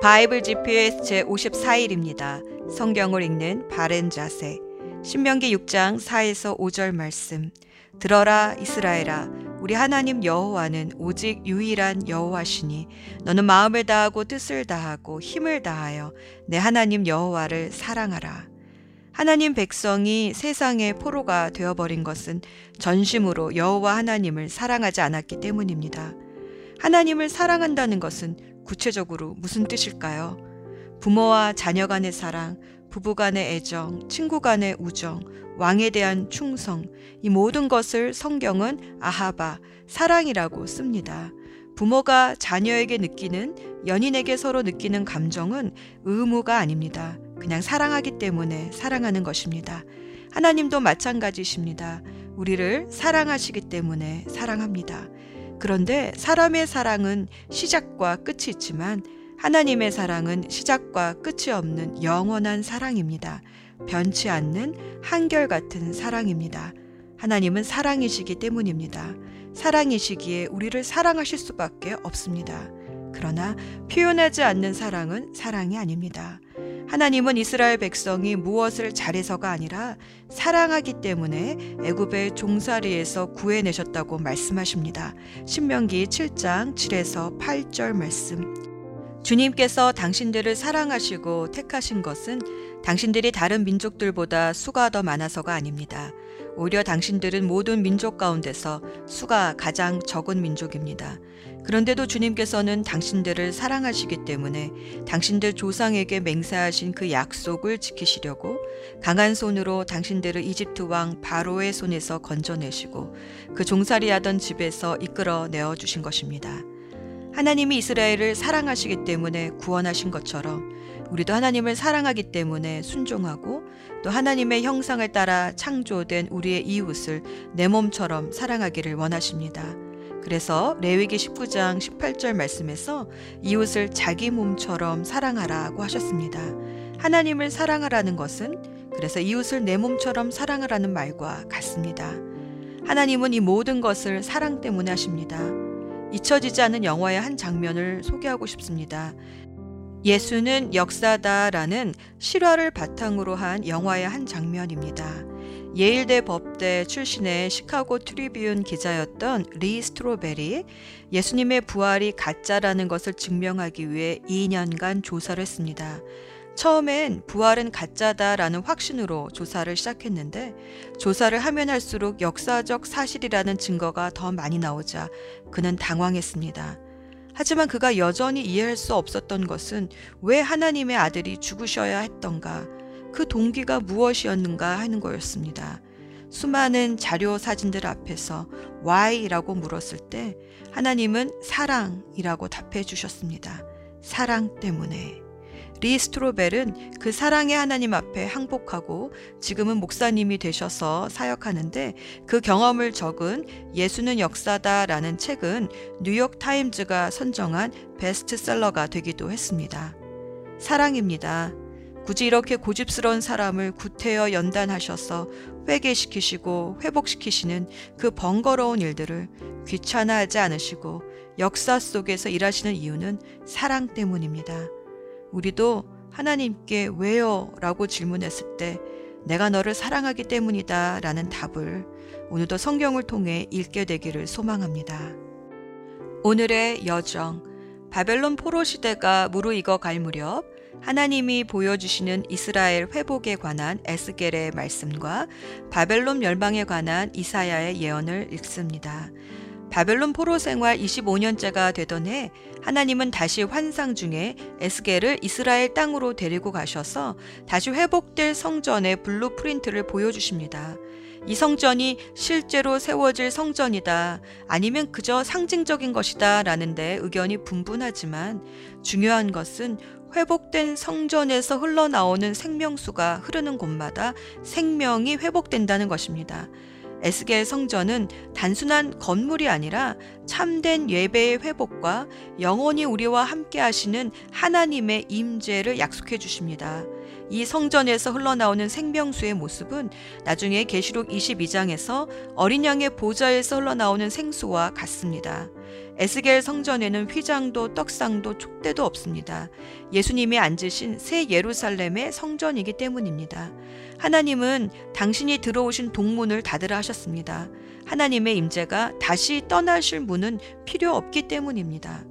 바이블 GPS 제 54일입니다. 성경을 읽는 바른 자세. 신명기 6장 4에서 5절 말씀. 들어라 이스라엘아 우리 하나님 여호와는 오직 유일한 여호와시니 너는 마음을 다하고 뜻을 다하고 힘을 다하여 내 하나님 여호와를 사랑하라. 하나님 백성이 세상의 포로가 되어버린 것은 전심으로 여호와 하나님을 사랑하지 않았기 때문입니다. 하나님을 사랑한다는 것은 구체적으로 무슨 뜻일까요? 부모와 자녀 간의 사랑, 부부 간의 애정, 친구 간의 우정, 왕에 대한 충성, 이 모든 것을 성경은 아하바, 사랑이라고 씁니다. 부모가 자녀에게 느끼는, 연인에게 서로 느끼는 감정은 의무가 아닙니다. 그냥 사랑하기 때문에 사랑하는 것입니다. 하나님도 마찬가지십니다. 우리를 사랑하시기 때문에 사랑합니다. 그런데 사람의 사랑은 시작과 끝이 있지만 하나님의 사랑은 시작과 끝이 없는 영원한 사랑입니다. 변치 않는 한결같은 사랑입니다. 하나님은 사랑이시기 때문입니다. 사랑이시기에 우리를 사랑하실 수밖에 없습니다. 그러나 표현하지 않는 사랑은 사랑이 아닙니다. 하나님은 이스라엘 백성이 무엇을 잘해서가 아니라 사랑하기 때문에 애굽의 종살이에서 구해내셨다고 말씀하십니다. 신명기 7장 7에서 8절 말씀. 주님께서 당신들을 사랑하시고 택하신 것은 당신들이 다른 민족들보다 수가 더 많아서가 아닙니다. 오히려 당신들은 모든 민족 가운데서 수가 가장 적은 민족입니다. 그런데도 주님께서는 당신들을 사랑하시기 때문에 당신들 조상에게 맹세하신 그 약속을 지키시려고 강한 손으로 당신들을 이집트 왕 바로의 손에서 건져내시고 그 종살이하던 집에서 이끌어 내어 주신 것입니다. 하나님이 이스라엘을 사랑하시기 때문에 구원하신 것처럼 우리도 하나님을 사랑하기 때문에 순종하고 또 하나님의 형상을 따라 창조된 우리의 이웃을 내 몸처럼 사랑하기를 원하십니다. 그래서 레위기 19장 18절 말씀에서 이웃을 자기 몸처럼 사랑하라고 하셨습니다. 하나님을 사랑하라는 것은 그래서 이웃을 내 몸처럼 사랑하라는 말과 같습니다. 하나님은 이 모든 것을 사랑 때문에 하십니다. 잊혀지지 않은 영화의 한 장면을 소개하고 싶습니다. 예수는 역사다라는 실화를 바탕으로 한 영화의 한 장면입니다. 예일대 법대 출신의 시카고 트리뷴 기자였던 리 스트로벨이 예수님의 부활이 가짜라는 것을 증명하기 위해 2년간 조사를 했습니다. 처음엔 부활은 가짜다라는 확신으로 조사를 시작했는데 조사를 하면 할수록 역사적 사실이라는 증거가 더 많이 나오자 그는 당황했습니다. 하지만 그가 여전히 이해할 수 없었던 것은 왜 하나님의 아들이 죽으셔야 했던가, 그 동기가 무엇이었는가 하는 거였습니다. 수많은 자료 사진들 앞에서 why라고 물었을 때 하나님은 사랑이라고 답해 주셨습니다. 사랑 때문에. 리 스트로벨은 그 사랑의 하나님 앞에 항복하고 지금은 목사님이 되셔서 사역하는데 그 경험을 적은 예수는 역사다라는 책은 뉴욕 타임즈가 선정한 베스트셀러가 되기도 했습니다. 사랑입니다. 굳이 이렇게 고집스러운 사람을 구태여 연단하셔서 회개시키시고 회복시키시는 그 번거로운 일들을 귀찮아하지 않으시고 역사 속에서 일하시는 이유는 사랑 때문입니다. 우리도 하나님께 왜요? 라고 질문했을 때 내가 너를 사랑하기 때문이다 라는 답을 오늘도 성경을 통해 읽게 되기를 소망합니다. 오늘의 여정. 바벨론 포로 시대가 무르익어 갈 무렵 하나님이 보여주시는 이스라엘 회복에 관한 에스겔의 말씀과 바벨론 멸망에 관한 이사야의 예언을 읽습니다. 바벨론 포로 생활 25년째가 되던 해 하나님은 다시 환상 중에 에스겔을 이스라엘 땅으로 데리고 가셔서 다시 회복될 성전의 blueprint를 보여주십니다. 이 성전이 실제로 세워질 성전이다. 아니면 그저 상징적인 것이다. 라는데 의견이 분분하지만 중요한 것은 회복된 성전에서 흘러나오는 생명수가 흐르는 곳마다 생명이 회복된다는 것입니다. 에스겔 성전은 단순한 건물이 아니라 참된 예배의 회복과 영원히 우리와 함께 하시는 하나님의 임재를 약속해 주십니다. 이 성전에서 흘러나오는 생명수의 모습은 나중에 계시록 22장에서 어린 양의 보좌에서 흘러나오는 생수와 같습니다. 에스겔 성전에는 휘장도 떡상도 촉대도 없습니다. 예수님이 앉으신 새 예루살렘의 성전이기 때문입니다. 하나님은 당신이 들어오신 동문을 닫으라 하셨습니다. 하나님의 임재가 다시 떠나실 문은 필요 없기 때문입니다.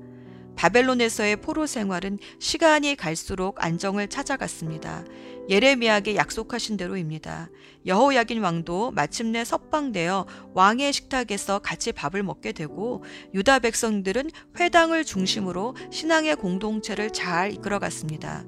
바벨론에서의 포로 생활은 시간이 갈수록 안정을 찾아갔습니다. 예레미야에게 약속하신 대로입니다. 여호야긴 왕도 마침내 석방되어 왕의 식탁에서 같이 밥을 먹게 되고 유다 백성들은 회당을 중심으로 신앙의 공동체를 잘 이끌어갔습니다.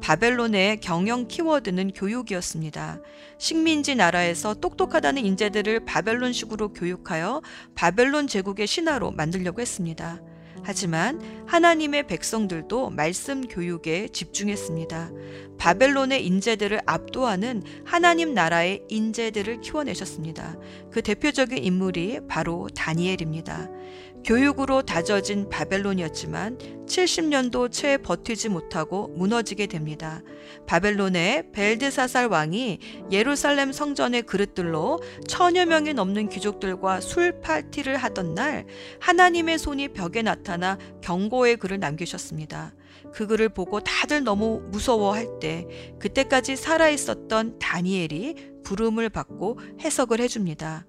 바벨론의 경영 키워드는 교육이었습니다. 식민지 나라에서 똑똑하다는 인재들을 바벨론식으로 교육하여 바벨론 제국의 신하로 만들려고 했습니다. 하지만 하나님의 백성들도 말씀 교육에 집중했습니다. 바벨론의 인재들을 압도하는 하나님 나라의 인재들을 키워내셨습니다. 그 대표적인 인물이 바로 다니엘입니다. 교육으로 다져진 바벨론이었지만 70년도 채 버티지 못하고 무너지게 됩니다. 바벨론의 벨드사살 왕이 예루살렘 성전의 그릇들로 천여 명이 넘는 귀족들과 술 파티를 하던 날 하나님의 손이 벽에 나타나 경고의 글을 남기셨습니다. 그 글을 보고 다들 너무 무서워할 때 그때까지 살아 있었던 다니엘이 부름을 받고 해석을 해줍니다.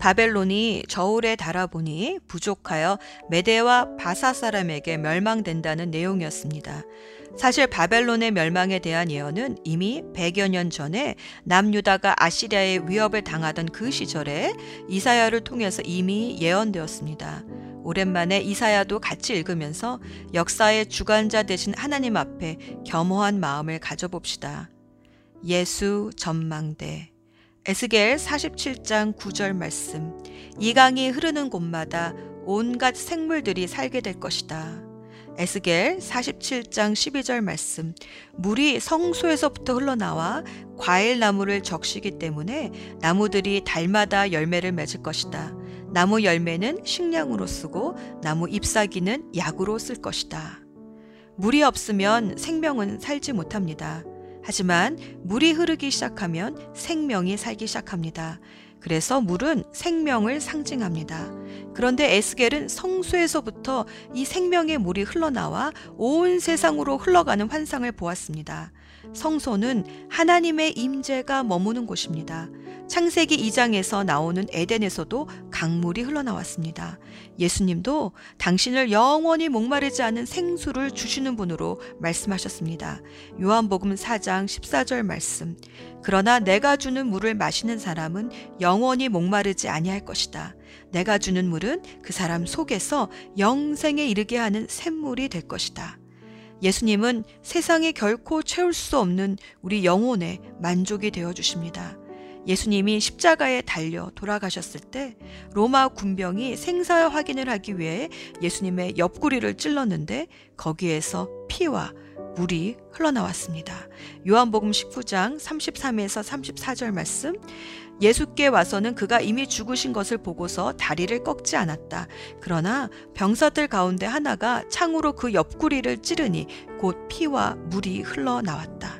바벨론이 저울에 달아보니 부족하여 메대와 바사 사람에게 멸망된다는 내용이었습니다. 사실 바벨론의 멸망에 대한 예언은 이미 100여 년 전에 남유다가 아시리아의 위협을 당하던 그 시절에 이사야를 통해서 이미 예언되었습니다. 오랜만에 이사야도 같이 읽으면서 역사의 주관자 되신 하나님 앞에 겸허한 마음을 가져봅시다. 예수 전망대 에스겔 47장 9절 말씀. 이 강이 흐르는 곳마다 온갖 생물들이 살게 될 것이다. 에스겔 47장 12절 말씀. 물이 성소에서부터 흘러나와 과일 나무를 적시기 때문에 나무들이 달마다 열매를 맺을 것이다. 나무 열매는 식량으로 쓰고 나무 잎사귀는 약으로 쓸 것이다. 물이 없으면 생명은 살지 못합니다. 하지만 물이 흐르기 시작하면 생명이 살기 시작합니다. 그래서 물은 생명을 상징합니다. 그런데 에스겔은 성소에서부터 이 생명의 물이 흘러나와 온 세상으로 흘러가는 환상을 보았습니다. 성소는 하나님의 임재가 머무는 곳입니다. 창세기 2장에서 나오는 에덴에서도 강물이 흘러나왔습니다. 예수님도 당신을 영원히 목마르지 않은 생수를 주시는 분으로 말씀하셨습니다. 요한복음 4장 14절 말씀. 그러나 내가 주는 물을 마시는 사람은 영원히 목마르지 아니할 것이다. 내가 주는 물은 그 사람 속에서 영생에 이르게 하는 샘물이 될 것이다. 예수님은 세상에 결코 채울 수 없는 우리 영혼에 만족이 되어 주십니다. 예수님이 십자가에 달려 돌아가셨을 때 로마 군병이 생사 확인을 하기 위해 예수님의 옆구리를 찔렀는데 거기에서 피와 물이 흘러나왔습니다. 요한복음 19장 33에서 34절 말씀 예수께 와서는 그가 이미 죽으신 것을 보고서 다리를 꺾지 않았다. 그러나 병사들 가운데 하나가 창으로 그 옆구리를 찌르니 곧 피와 물이 흘러나왔다.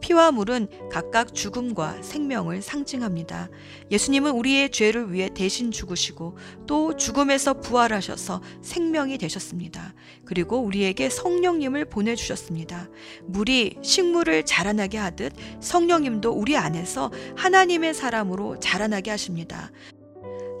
피와 물은 각각 죽음과 생명을 상징합니다. 예수님은 우리의 죄를 위해 대신 죽으시고 또 죽음에서 부활하셔서 생명이 되셨습니다. 그리고 우리에게 성령님을 보내주셨습니다. 물이 식물을 자라나게 하듯 성령님도 우리 안에서 하나님의 사람으로 자라나게 하십니다.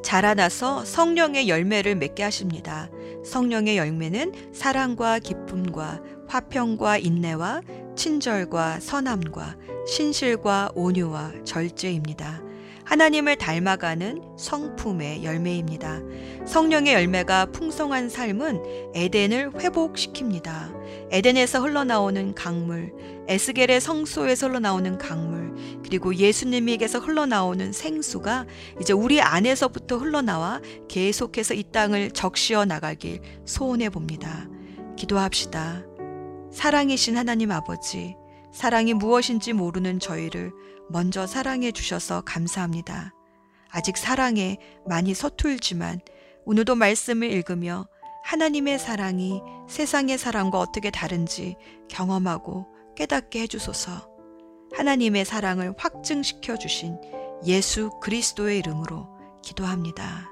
자라나서 성령의 열매를 맺게 하십니다. 성령의 열매는 사랑과 기쁨과 화평과 인내와 친절과 선함과 신실과 온유와 절제입니다. 하나님을 닮아가는 성품의 열매입니다. 성령의 열매가 풍성한 삶은 에덴을 회복시킵니다. 에덴에서 흘러나오는 강물, 에스겔의 성소에서 흘러나오는 강물, 그리고 예수님에게서 흘러나오는 생수가 이제 우리 안에서부터 흘러나와 계속해서 이 땅을 적시어 나가길 소원해 봅니다. 기도합시다. 사랑이신 하나님 아버지, 사랑이 무엇인지 모르는 저희를 먼저 사랑해 주셔서 감사합니다. 아직 사랑에 많이 서툴지만 오늘도 말씀을 읽으며 하나님의 사랑이 세상의 사랑과 어떻게 다른지 경험하고 깨닫게 해주소서. 하나님의 사랑을 확증시켜 주신 예수 그리스도의 이름으로 기도합니다.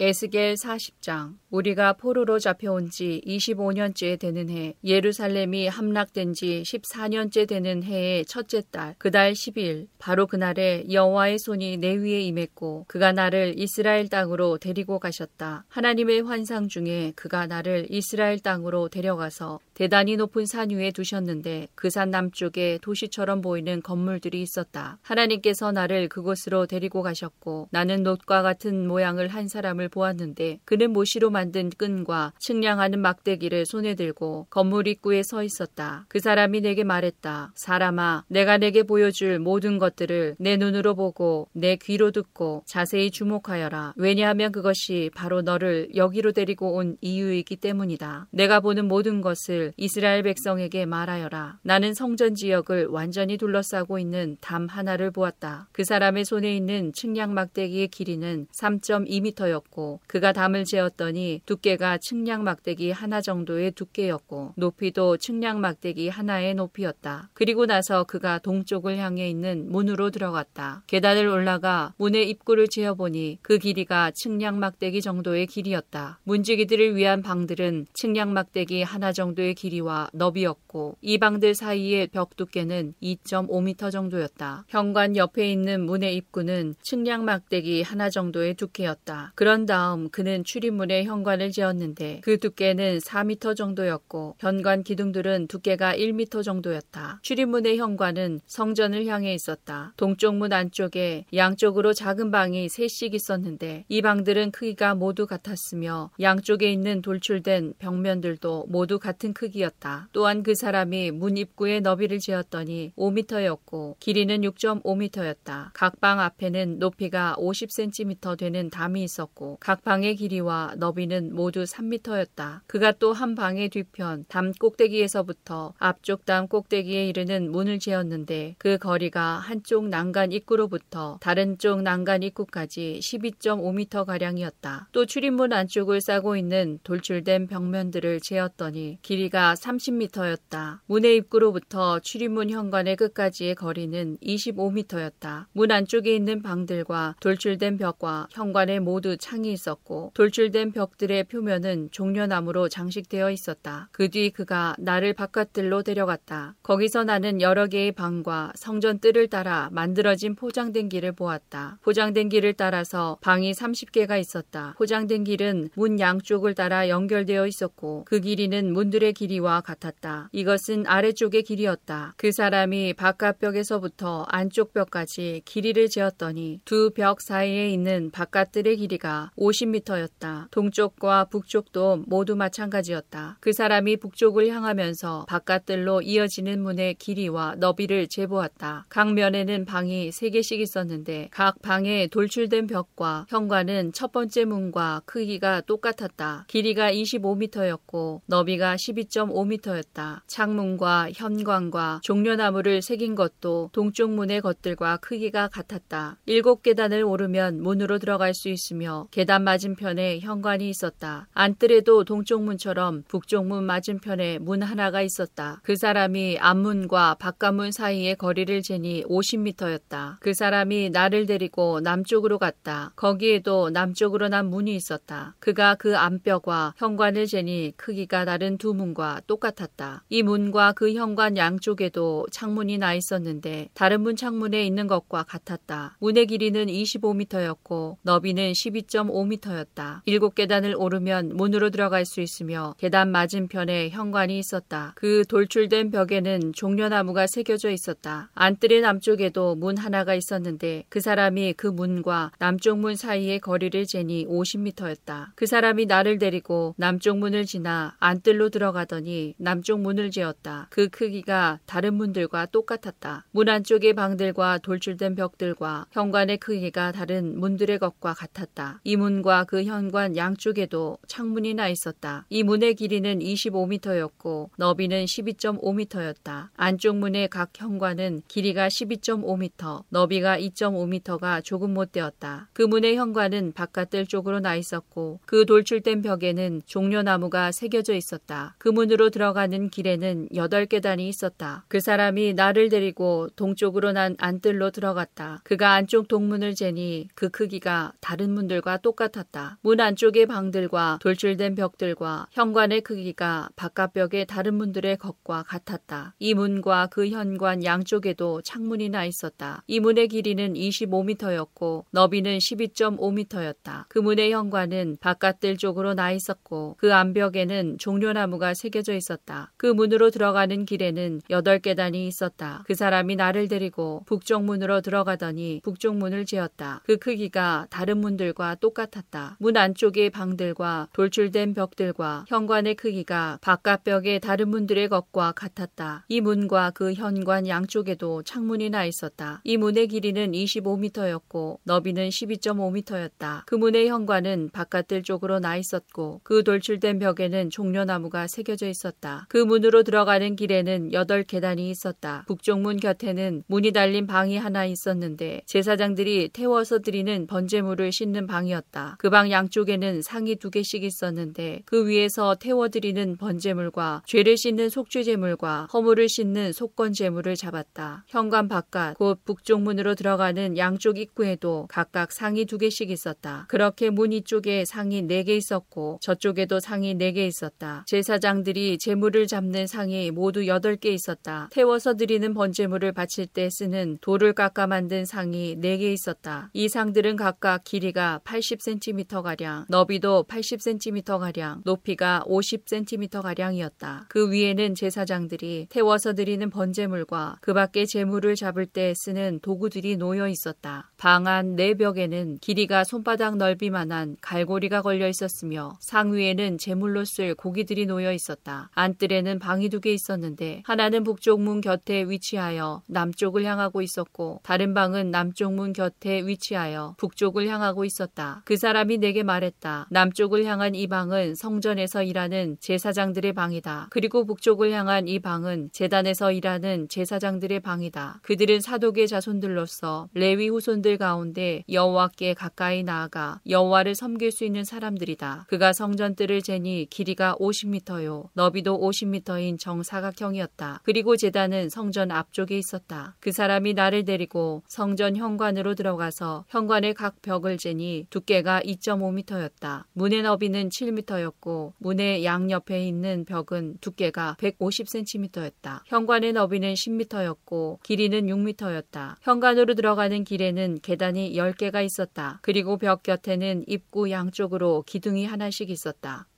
에스겔 40장 우리가 포로로 잡혀온 지 25년째 되는 해 예루살렘이 함락된 지 14년째 되는 해의 첫째 달 그달 10일 바로 그날에 여호와의 손이 내 위에 임했고 그가 나를 이스라엘 땅으로 데리고 가셨다. 하나님의 환상 중에 그가 나를 이스라엘 땅으로 데려가서 대단히 높은 산 위에 두셨는데 그 산 남쪽에 도시처럼 보이는 건물들이 있었다. 하나님께서 나를 그곳으로 데리고 가셨고 나는 놋과 같은 모양을 한 사람을 보았는데 그는 모시로 만든 끈과 측량하는 막대기를 손에 들고 건물 입구에 서 있었다. 그 사람이 내게 말했다. 사람아, 내가 내게 보여줄 모든 것들을 내 눈으로 보고 내 귀로 듣고 자세히 주목하여라. 왜냐하면 그것이 바로 너를 여기로 데리고 온 이유이기 때문이다. 내가 보는 모든 것을 이스라엘 백성에게 말하여라. 나는 성전 지역을 완전히 둘러싸고 있는 담 하나를 보았다. 그 사람의 손에 있는 측량 막대기의 길이는 3.2미터였고 그가 담을 재었더니 두께가 측량 막대기 하나 정도의 두께였고 높이도 측량 막대기 하나의 높이였다. 그리고 나서 그가 동쪽을 향해 있는 문으로 들어갔다. 계단을 올라가 문의 입구를 재어보니 그 길이가 측량 막대기 정도의 길이었다. 문지기들을 위한 방들은 측량 막대기 하나 정도의 길이 길이와 너비였고 이 방들 사이의 벽 두께는 2.5m 정도였다. 현관 옆에 있는 문의 입구는 측량 막대기 하나 정도의 두께였다. 그런 다음 그는 출입문에 현관을 지었는데 그 두께는 4m 정도였고 현관 기둥들은 두께가 1m 정도였다. 출입문의 현관은 성전을 향해 있었다. 동쪽 문 안쪽에 양쪽으로 작은 방이 셋씩 있었는데 이 방들은 크기가 모두 같았으며 양쪽에 있는 돌출된 벽면들도 모두 같은 크기 크기였다. 또한 그 사람이 문 입구에 너비를 지었더니 5미터였고 길이는 6.5미터였다. 각 방 앞에는 높이가 50cm 되는 담이 있었고 각 방의 길이와 너비는 모두 3미터였다. 그가 또 한 방의 뒤편 담 꼭대기에서부터 앞쪽 담 꼭대기에 이르는 문을 지었는데 그 거리가 한쪽 난간 입구로부터 다른 쪽 난간 입구까지 12.5m 가량이었다. 또 출입문 안쪽을 싸고 있는 돌출된 벽면들을 재었더니 길이가 30m였다. 문의 입구로부터 출입문 현관의 끝까지의 거리는 25m였다. 문 안쪽에 있는 방들과 돌출된 벽과 현관에 모두 창이 있었고 돌출된 벽들 의 표면은 종려나무로 장식되어 있었다. 그 뒤 그가 나를 바깥들로 데려갔다. 거기서 나는 여러 개의 방과 성전 뜰을 따라 만들어진 포장된 길을 보았다. 포장된 길을 따라서 방이 30개가 있었다. 포장된 길은 문 양쪽을 따라 연결되어 있었고 그 길이는 문들의 길이 길이와 같았다. 이것은 아래쪽의 길이었다. 그 사람이 바깥벽에서부터 안쪽 벽까지 길이를 재었더니 두 벽 사이에 있는 바깥들의 길이가 50m였다. 동쪽 과 북쪽도 모두 마찬가지였다. 그 사람이 북쪽을 향하면서 바깥들로 이어지는 문의 길이와 너비를 재보았다. 각 면에는 방이 3개씩 있었는데 각 방에 돌출된 벽과 현관은 첫 번째 문과 크기가 똑같았다. 길이가 25m였고 너비가 12.5 3.5m였다. 창문과 현관과 종려나무를 새긴 것도 동쪽 문의 것들과 크기가 같았다. 일곱 계단을 오르면 문으로 들어갈 수 있으며 계단 맞은편에 현관이 있었다. 안뜰에도 동쪽 문처럼 북쪽 문 맞은편에 문 하나가 있었다. 그 사람이 앞문과 바깥문 사이의 거리를 재니 50m였다. 그 사람이 나를 데리고 남쪽으로 갔다. 거기에도 남쪽으로 난 문이 있었다. 그가 그 안벽과 현관을 재니 크기가 다른 두 문과 똑같았다. 이 문과 그 현관 양쪽에도 창문이 나 있었는데 다른 문 창문에 있는 것과 같았다. 문의 길이는 25m였고 너비는 12.5m였다. 일곱 계단을 오르면 문으로 들어갈 수 있으며 계단 맞은편에 현관이 있었다. 그 돌출된 벽에는 종려나무가 새겨져 있었다. 안뜰의 남쪽에도 문 하나가 있었는데 그 사람이 그 문과 남쪽 문 사이의 거리를 재니 50m였다. 그 사람이 나를 데리고 남쪽 문을 지나 안뜰로 들어가더니 남쪽 문을 지었다. 그 크기가 다른 문들과 똑같았다. 문 안쪽의 방들과 돌출된 벽들과 현관의 크기가 다른 문들의 것과 같았다. 이 문과 그 현관 양쪽 에 양쪽에도 창문이 나 있었다. 이 문의 길이는 25m였고 너비는 12.5m였다. 안쪽 문의 각 현관은 길이가 12.5m, 너비가 2.5m가 조금 못 되었다. 그 문의 현관은 바깥들 쪽으로 나 있었고 그 돌출된 벽에는 종려나무가 새겨져 있었다. 그 문으로 들어가는 길에는 8계단이 있었다. 그 사람이 나를 데리고 동쪽으로 난 안뜰로 들어갔다. 그가 안쪽 동문을 재니 그 크기가 다른 문들과 똑같았다. 문 안쪽의 방 들과 돌출된 벽들과 현관의 크기가 바깥벽의 다른 문들의 것과 같았다. 이 문과 그 현관 양쪽에도 창문이 나 있었다. 이 문의 길이는 25m였고 너비는 12.5m였다. 그 문의 현관은 바깥들 쪽으로 나 있었고 그 안벽에는 종려나무가 새겨져 있었다. 그 문으로 들어가는 길에는 8계단이 있었다. 그 사람이 나를 데리고 북쪽 문으로 들어가더니 북쪽 문을 지었다. 그 크기가 다른 문들과 똑같았다. 문 안쪽의 방 들과 돌출된 벽들과 현관의 크기가 바깥 벽의 다른 문들의 것과 같았다. 이 문과 그 현관 양쪽에도 창문이 나 있었다. 이 문의 길이는 25m였고 너비는 12.5m였다. 그 문의 현관은 바깥들 쪽으로 나 있었고 그 돌출된 벽에는 종려나무가 새겨져 있었다. 그 문으로 들어가는 길에는 8계단이 있었다. 북쪽 문 곁에는 문이 달린 방이 하나 있었는데 제사장들이 태워서 드리는 번제물을 싣는 방이었다. 그 방 양쪽에는 상이 두 개씩 있었는데 그 위에서 태워드리는 번제물과 죄를 씻는 속죄제물과 허물을 씻는 속건제물을 잡았다. 현관 바깥 곧 북쪽 문으로 들어가는 양쪽 입구에도 각각 상이 두 개씩 있었다. 그렇게 문 이쪽에 상이 네 개 있었고 저쪽에도 상이 네 개 있었다. 제사장들이 제물을 잡는 상이 모두 여덟 개 있었다. 태워서 드리는 번제물을 바칠 때 쓰는 돌을 깎아 만든 상이 네 개 있었다. 이 상들은 각각 길이가 80cm가량, 너비도 80cm가량, 높이가 50cm가량이었다. 그 위에는 제사장들이 태워서 드리는 번제물과 그 밖에 제물을 잡을 때 쓰는 도구들이 놓여 있었다. 방 안 네 벽에는 길이가 손바닥 넓이만한 갈고리가 걸려 있었으며 상 위에는 제물로 쓸 고기들이 놓여 있었다. 안뜰에는 방이 두 개 있었는데 하나는 북쪽 문 곁에 위치하여 남쪽을 향하고 있었고 다른 방은 남쪽 문 곁에 위치하여 북쪽을 향하고 있었다. 그 사람이 내게 말했다. 남쪽을 향한 이 방은 성전에서 일하는 제사장들의 방이다. 그리고 북쪽을 향한 이 방은 재단에서 일하는 제사장들의 방이다. 그들은 사독의 자손들로서 레위 후손들 가운데 여호와께 가까이 나아가 여호와를 섬길 수 있는 사람들이다. 그가 성전뜰을 재니 길이가 50m요 너비도 50m인 정사각형이었다. 그리고 재단은 성전 앞쪽에 있었다. 그 사람이 나를 데리고 성전 현관으로 들어가서 현관의 각 벽을 재니 두께가 2.5m였다. 문의 너비는 7m였고 문의 양옆에 있는 벽은 두께가 150cm였다. 현관의 너비는 10m였고 길이는 6m였다. 현관으로 들어가는 길에는 계단이 10개가 있었다. 그리고 벽 곁에는 입구 양쪽으로 기둥이 하나씩 있었다.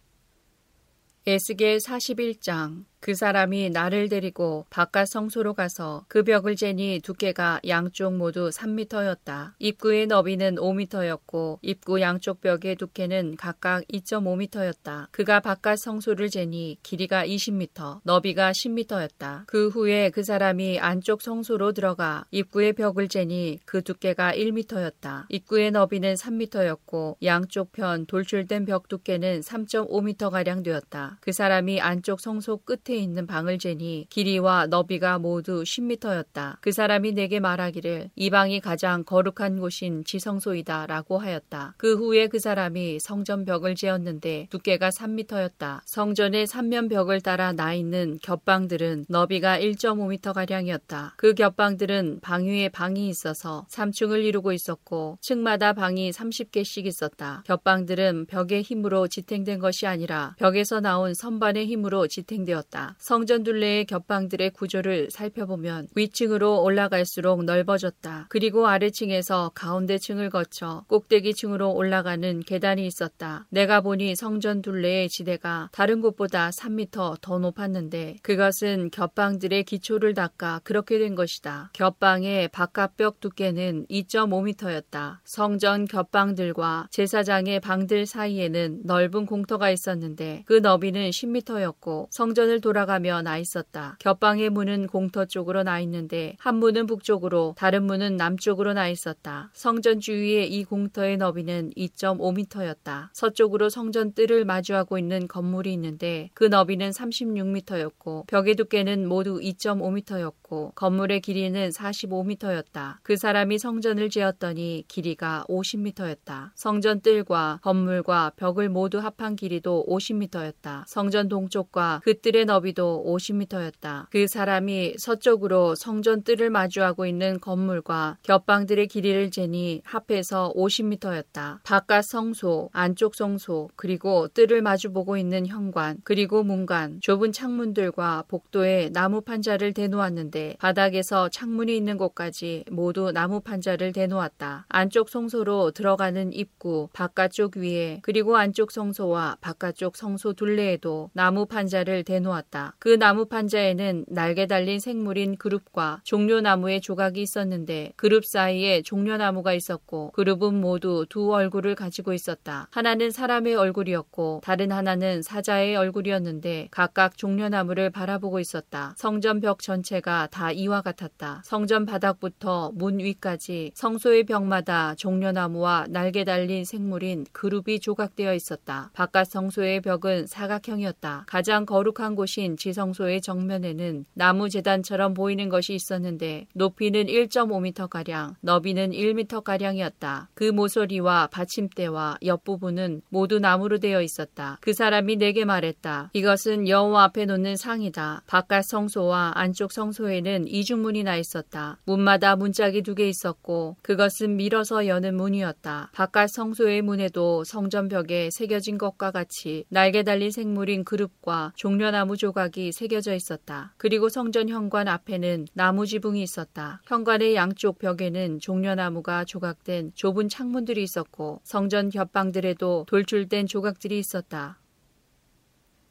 에스겔 41장 그 사람이 나를 데리고 바깥 성소로 가서 그 벽을 재니 두께가 양쪽 모두 3미터였다. 입구의 너비는 5미터였고 입구 양쪽 벽의 두께는 각각 2.5미터였다. 그가 바깥 성소를 재니 길이가 20미터, 너비가 10미터였다. 그 후에 그 사람이 안쪽 성소로 들어가 입구의 벽을 재니 그 두께가 1미터였다. 입구의 너비는 3미터였고 양쪽 편 돌출된 벽 두께는 3.5미터가량 되었다. 그 사람이 안쪽 성소 끝에 끝에 있는 방을 재니 길이와 너비가 모두 10미터였다. 그 사람이 내게 말하기를 이 방이 가장 거룩한 곳인 지성소이다 라고 하였다. 그 후에 그 사람이 성전 벽을 재었는데 두께가 3미터였다. 성전의 삼면 벽을 따라 나 있는 겹방들은 너비가 1.5미터가량이었다. 그 겹방들은 방 위에 방이 있어서 3층을 이루고 있었고 층마다 방이 30개씩 있었다. 겹방들은 벽의 힘으로 지탱된 것이 아니라 벽에서 나온 선반의 힘으로 지탱되었다. 성전 둘레의 겹방들의 구조를 살펴보면 위층으로 올라갈수록 넓어졌다. 그리고 아래층에서 가운데 층을 거쳐 꼭대기 층으로 올라가는 계단이 있었다. 내가 보니 성전 둘레의 지대가 다른 곳보다 3미터 더 높았는데 그것은 겹방들의 기초를 닦아 그렇게 된 것이다. 겹방의 바깥벽 두께는 2.5미터였다. 성전 겹방들과 제사장의 방들 사이에는 넓은 공터가 있었는데 그 너비는 10미터였고 성전을 돌아가며 나 있었다. 겹방의 문은 공터 쪽으로 나 있는데 한 문은 북쪽으로 다른 문은 남쪽으로 나 있었다. 성전 주위의 이 공터의 너비는 2.5m였다. 서쪽으로 성전 뜰을 마주하고 있는 건물이 있는데 그 너비는 36m였고 벽의 두께는 모두 2.5m였고 건물의 길이는 45m였다. 그 사람이 성전을 지었더니 길이가 50m였다. 성전 뜰과 건물과 벽을 모두 합한 길이도 50m였다. 성전 동쪽과 그 뜰의 너비도 50m였다. 그 사람이 서쪽으로 성전 뜰을 마주하고 있는 건물과 겹방들의 길이를 재니 합해서 50m였다. 바깥 성소, 안쪽 성소, 그리고 뜰을 마주보고 있는 현관, 그리고 문관, 좁은 창문들과 복도에 나무 판자를 대놓았는데 바닥에서 창문이 있는 곳까지 모두 나무 판자를 대놓았다. 안쪽 성소로 들어가는 입구, 바깥쪽 위에, 그리고 안쪽 성소와 바깥쪽 성소 둘레에도 나무 판자를 대놓았다. 그 나무 판자에는 날개 달린 생물인 그룹과 종려나무의 조각이 있었는데 그룹 사이에 종려나무가 있었고 그룹은 모두 두 얼굴을 가지고 있었다. 하나는 사람의 얼굴이었고 다른 하나는 사자의 얼굴이었는데 각각 종려나무를 바라보고 있었다. 성전 벽 전체가 다 이와 같았다. 성전 바닥부터 문 위까지 성소의 벽마다 종려나무와 날개 달린 생물인 그룹이 조각되어 있었다. 바깥 성소의 벽은 사각형이었다. 가장 거룩한 곳인 지성소의 정면에는 나무 재단처럼 보이는 것이 있었는데 높이는 1.5m가량, 너비는 1m가량이었다. 그 모서리와 받침대와 옆부분은 모두 나무로 되어 있었다. 그 사람이 내게 말했다. 이것은 여호와 앞에 놓는 상이다. 바깥 성소와 안쪽 성소 에는 이중문이 나 있었다. 문마다 문짝이 두 개 있었고 그것은 밀어서 여는 문이었다. 바깥 성소의 문에도 성전 벽에 새겨진 것과 같이 날개 달린 생물인 그룹과 종려나무 조각이 새겨져 있었다. 그리고 성전 현관 앞에는 나무 지붕이 있었다. 현관의 양쪽 벽에는 종려나무가 조각된 좁은 창문들이 있었고 성전 겹방들에도 돌출된 조각들이 있었다.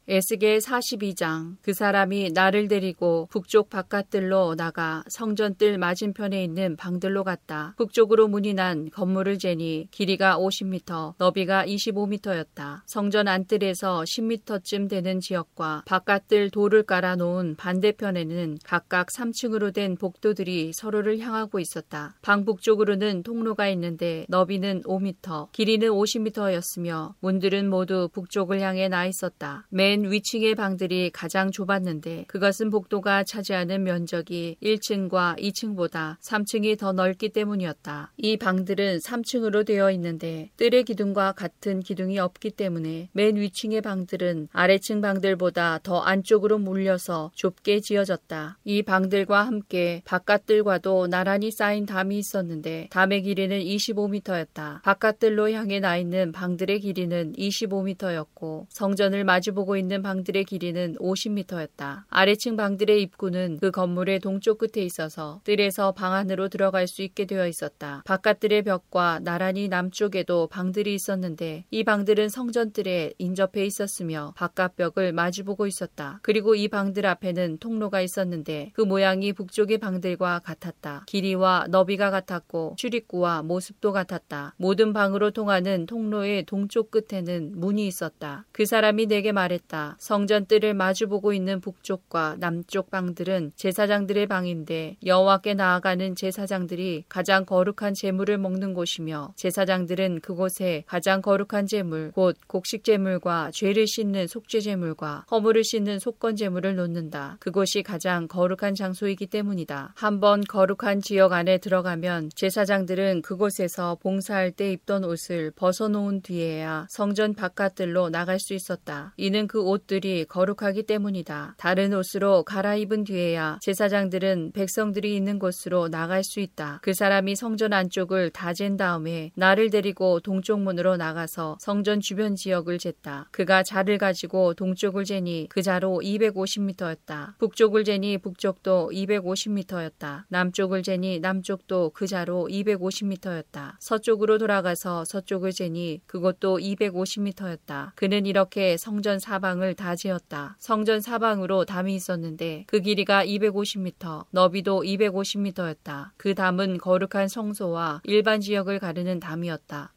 에스겔 42장 그 사람이 나를 데리고 북쪽 바깥들로 나가 성전뜰 맞은편에 있는 방들로 갔다. 북쪽으로 문이 난 건물을 재니 길이가 50m, 너비가 25m였다. 성전 안뜰에서 10m쯤 되는 지역과 바깥들 돌을 깔아 놓은 반대편에는 각각 3층으로 된 복도들이 서로를 향하고 있었다. 방 북쪽으로는 통로가 있는데 너비는 5m, 길이는 50m였으며 문들은 모두 북쪽을 향해 나 있었다. 맨맨 위층의 방들이 가장 좁았는데 그것은 복도가 차지하는 면적이 1층과 2층보다 3층이 더 넓기 때문이었다. 이 방들은 3층으로 되어 있는데 뜰의 기둥과 같은 기둥이 없기 때문에 맨 위층의 방들은 아래층 방들보다 더 안쪽으로 물려서 좁게 지어졌다. 이 방들과 함께 바깥들과도 나란히 쌓인 담이 있었는데 담의 길이는 25m였다. 바깥들로 향해 나 있는 방들의 길이는 25m였고 성전을 마주보고 있는 있는 방들의 길이는 50m였다. 아래층 방들의 입구는 그 건물의 동쪽 끝에 있어서 뜰에서 방 안으로 들어갈 수 있게 되어 있었다. 바깥뜰의 벽과 나란히 남쪽에도 방들이 있었는데 이 방들은 성전뜰에 인접해 있었으며 바깥 벽을 마주보고 있었다. 그리고 이 방들 앞에는 통로가 있었는데 그 모양이 북쪽의 방들과 같았다. 길이와 너비가 같았고 출입구와 모습도 같았다. 모든 방으로 통하는 통로의 동쪽 끝에는 문이 있었다. 그 사람이 내게 말했다. 있었다. 성전 뜰을 마주보고 있는 북쪽과 남쪽 방들은 제사장들의 방인데 여호와께 나아가는 제사장들이 가장 거룩한 제물을 먹는 곳이며 제사장들은 그곳에 가장 거룩한 제물 곧 곡식 제물과 죄를 씻는 속죄 제물과 허물을 씻는 속건 제물을 놓는다. 그곳이 가장 거룩한 장소이기 때문이다. 한번 거룩한 지역 안에 들어가면 제사장들은 그곳에서 봉사할 때 입던 옷을 벗어놓은 뒤에야 성전 바깥들로 나갈 수 있었다. 이는 그 옷들이 거룩하기 때문이다. 다른 옷으로 갈아입은 뒤에야 제사장들은 백성들이 있는 곳으로 나갈 수 있다. 그 사람이 성전 안쪽을 다 잰 다음에 나를 데리고 동쪽 문으로 나가서 성전 주변 지역을 쟀다. 그가 자를 가지고 동쪽을 재니 그 자로 250m였다. 북쪽을 재니 북쪽도 250m였다. 남쪽을 재니 남쪽도 그 자로 250m였다. 서쪽으로 돌아가서 서쪽을 재니 그것도 250m였다. 그는 이렇게 성전 사방 사방을 다 지었다. 성전 사방으로 담이 있었는데 그 길이가 250m, 너비도 250m였다. 그 담은 거룩한 성소와 일반 지역을 가르는 담이었다.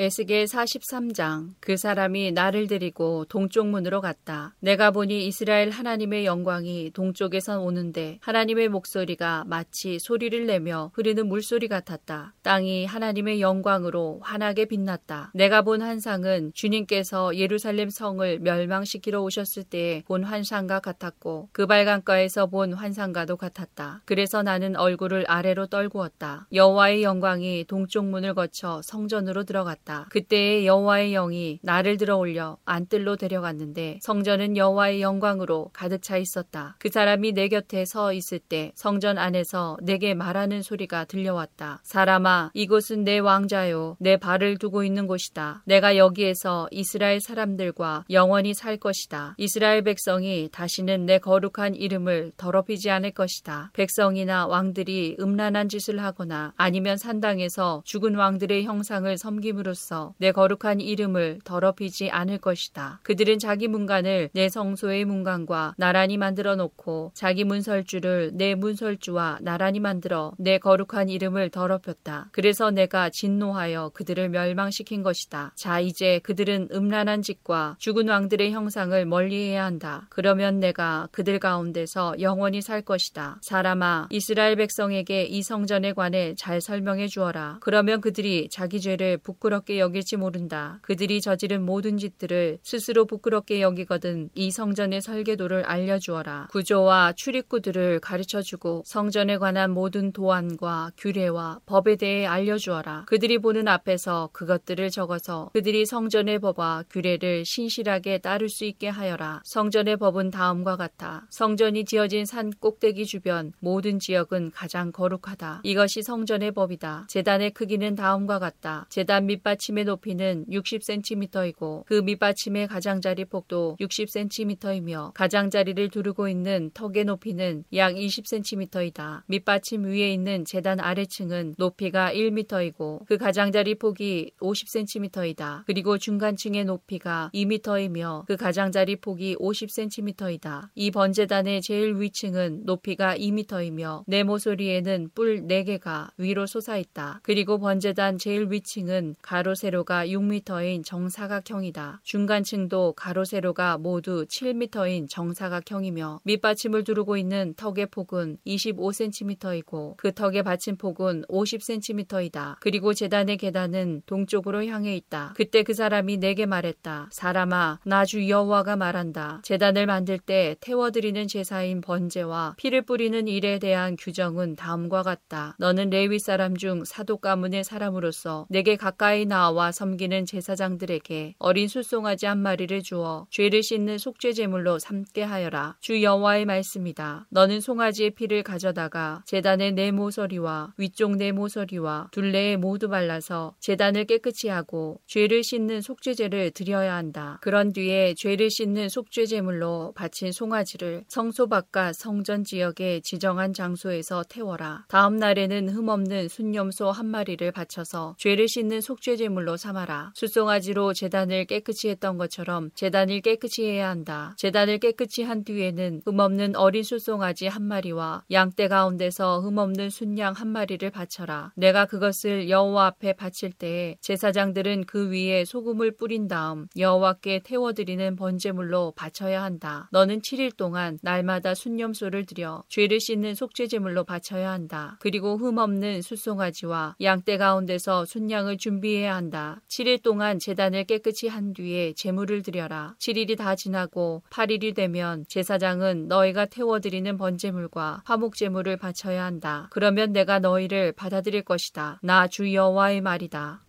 에스겔 43장 그 사람이 나를 데리고 동쪽 문으로 갔다. 내가 보니 이스라엘 하나님의 영광이 동쪽에서 오는데 하나님의 목소리가 마치 소리를 내며 흐르는 물소리 같았다. 땅이 하나님의 영광으로 환하게 빛났다. 내가 본 환상은 주님께서 예루살렘 성을 멸망시키러 오셨을 때본 환상과 같았고 그 발광가에서 본 환상과도 같았다. 그래서 나는 얼굴을 아래로 떨구었다. 여호와의 영광이 동쪽 문을 거쳐 성전으로 들어갔다. 있었다. 그때에 여호와의 영이 나를 들어 올려 안뜰로 데려갔는데 성전은 여호와의 영광으로 가득 차 있었다. 그 사람이 내 곁에 서 있을 때 성전 안에서 내게 말하는 소리가 들려왔다. 사람아, 이곳은 내 왕자요. 내 발을 두고 있는 곳이다. 내가 여기에서 이스라엘 사람들과 영원히 살 것이다. 이스라엘 백성이 다시는 내 거룩한 이름을 더럽히지 않을 것이다. 백성이나 왕들이 음란한 짓을 하거나 아니면 산당에서 죽은 왕들의 형상을 섬김으로 함으로써 내 거룩한 이름을 더럽히지 않을 것이다. 그들은 자기 문간을 내 성소의 문간과 나란히 만들어 놓고 자기 문설주를 내 문설주와 나란히 만들어 내 거룩한 이름을 더럽혔다. 그래서 내가 진노하여 그들을 멸망시킨 것이다. 자 이제 그들은 음란한 짓과 죽은 왕들의 형상을 멀리해야 한다. 그러면 내가 그들 가운데서 영원히 살 것이다. 사람아 이스라엘 백성에게 이 성전에 관해 잘 설명해 주어라. 그러면 그들이 자기 죄를 부끄럽게 부끄럽게 여길지 모른다. 그들이 저지른 모든 짓들을 스스로 부끄럽게 여기거든 이 성전의 설계도를 알려주어라. 구조와 출입구들을 가르쳐주고 성전에 관한 모든 도안과 규례와 법에 대해 알려주어라. 그들이 보는 앞에서 그것들을 적어서 그들이 성전의 법과 규례를 신실하게 따를 수 있게 하여라. 성전의 법은 다음과 같아. 성전이 지어진 산 꼭대기 주변 모든 지역은 가장 거룩하다. 이것이 성전의 법이다. 재단의 크기는 다음과 같다. 재단 밑밭 밑받침의 높이는 60cm이고 그 밑받침의 가장자리 폭도 60cm이며 가장자리를 두르고 있는 턱의 높이는 약 20cm이다. 밑받침 위에 있는 재단 아래층은 높이가 1m이고 그 가장자리 폭이 50cm이다. 그리고 중간층의 높이가 2m이며 그 가장자리 폭이 50cm이다. 이 번재단의 제일 위층은 높이가 2m이며 네모소리에는 뿔 4개가 위로 솟아있다. 그리고 번재단 제일 위층은 가로 가로 세로가 6m인 정사각형이다. 중간층도 가로 세로가 모두 7m인 정사각형이며 밑받침을 두르고 있는 턱의 폭은 25cm이고 그 턱의 받침폭은 50cm이다. 그리고 재단의 계단은 동쪽으로 향해 있다. 그때 그 사람이 내게 말했다. 사람아, 나주 여호와가 말한다. 재단을 만들 때 태워드리는 제사인 번제와 피를 뿌리는 일에 대한 규정은 다음과 같다. 너는 레위 사람 중 사도 가문의 사람으로서 내게 가까이 나 나와 섬기는 제사장들에게 어린 술송아지 한 마리를 주어 죄를 씻는 속죄 제물로 삼게 하여라. 주 여호와의 말씀이다. 너는 송아지의 피를 가져다가 제단의 네 모서리와 위쪽 네 모서리와 둘레에 모두 발라서 제단을 깨끗이 하고 죄를 씻는 속죄제를 드려야 한다. 그런 뒤에 죄를 씻는 속죄 제물로 바친 송아지를 성소 바깥 성전 지역의 지정한 장소에서 태워라. 다음 날에는 흠없는 순념소 한 마리를 바쳐서 죄를 씻는 속죄 제물로 삼아라. 숫송아지로 재단을 깨끗이 했던 것처럼 재단을 깨끗이 해야 한다. 재단을 깨끗이 한 뒤에는 흠없는 어린 숫송아지 한 마리와 양떼 가운데서 흠없는 순양 한 마리를 바쳐라. 내가 그것을 여호와 앞에 바칠 때에 제사장들은 그 위에 소금을 뿌린 다음 여호와께 태워드리는 번제물로 바쳐야 한다. 너는 7일 동안 날마다 순념소를 드려 죄를 씻는 속죄제물로 바쳐야 한다. 그리고 흠없는 숫송아지와 양떼 가운데서 순양을 준비해야 해야 한다. 7일 동안 재단을 깨끗이 한 뒤에 제물을 드려라. 7일이 다 지나고 8일이 되면 제사장은 너희가 태워드리는 번제물과 화목제물을 바쳐야 한다. 그러면 내가 너희를 받아들일 것이다. 나 주 여호와의 말이다.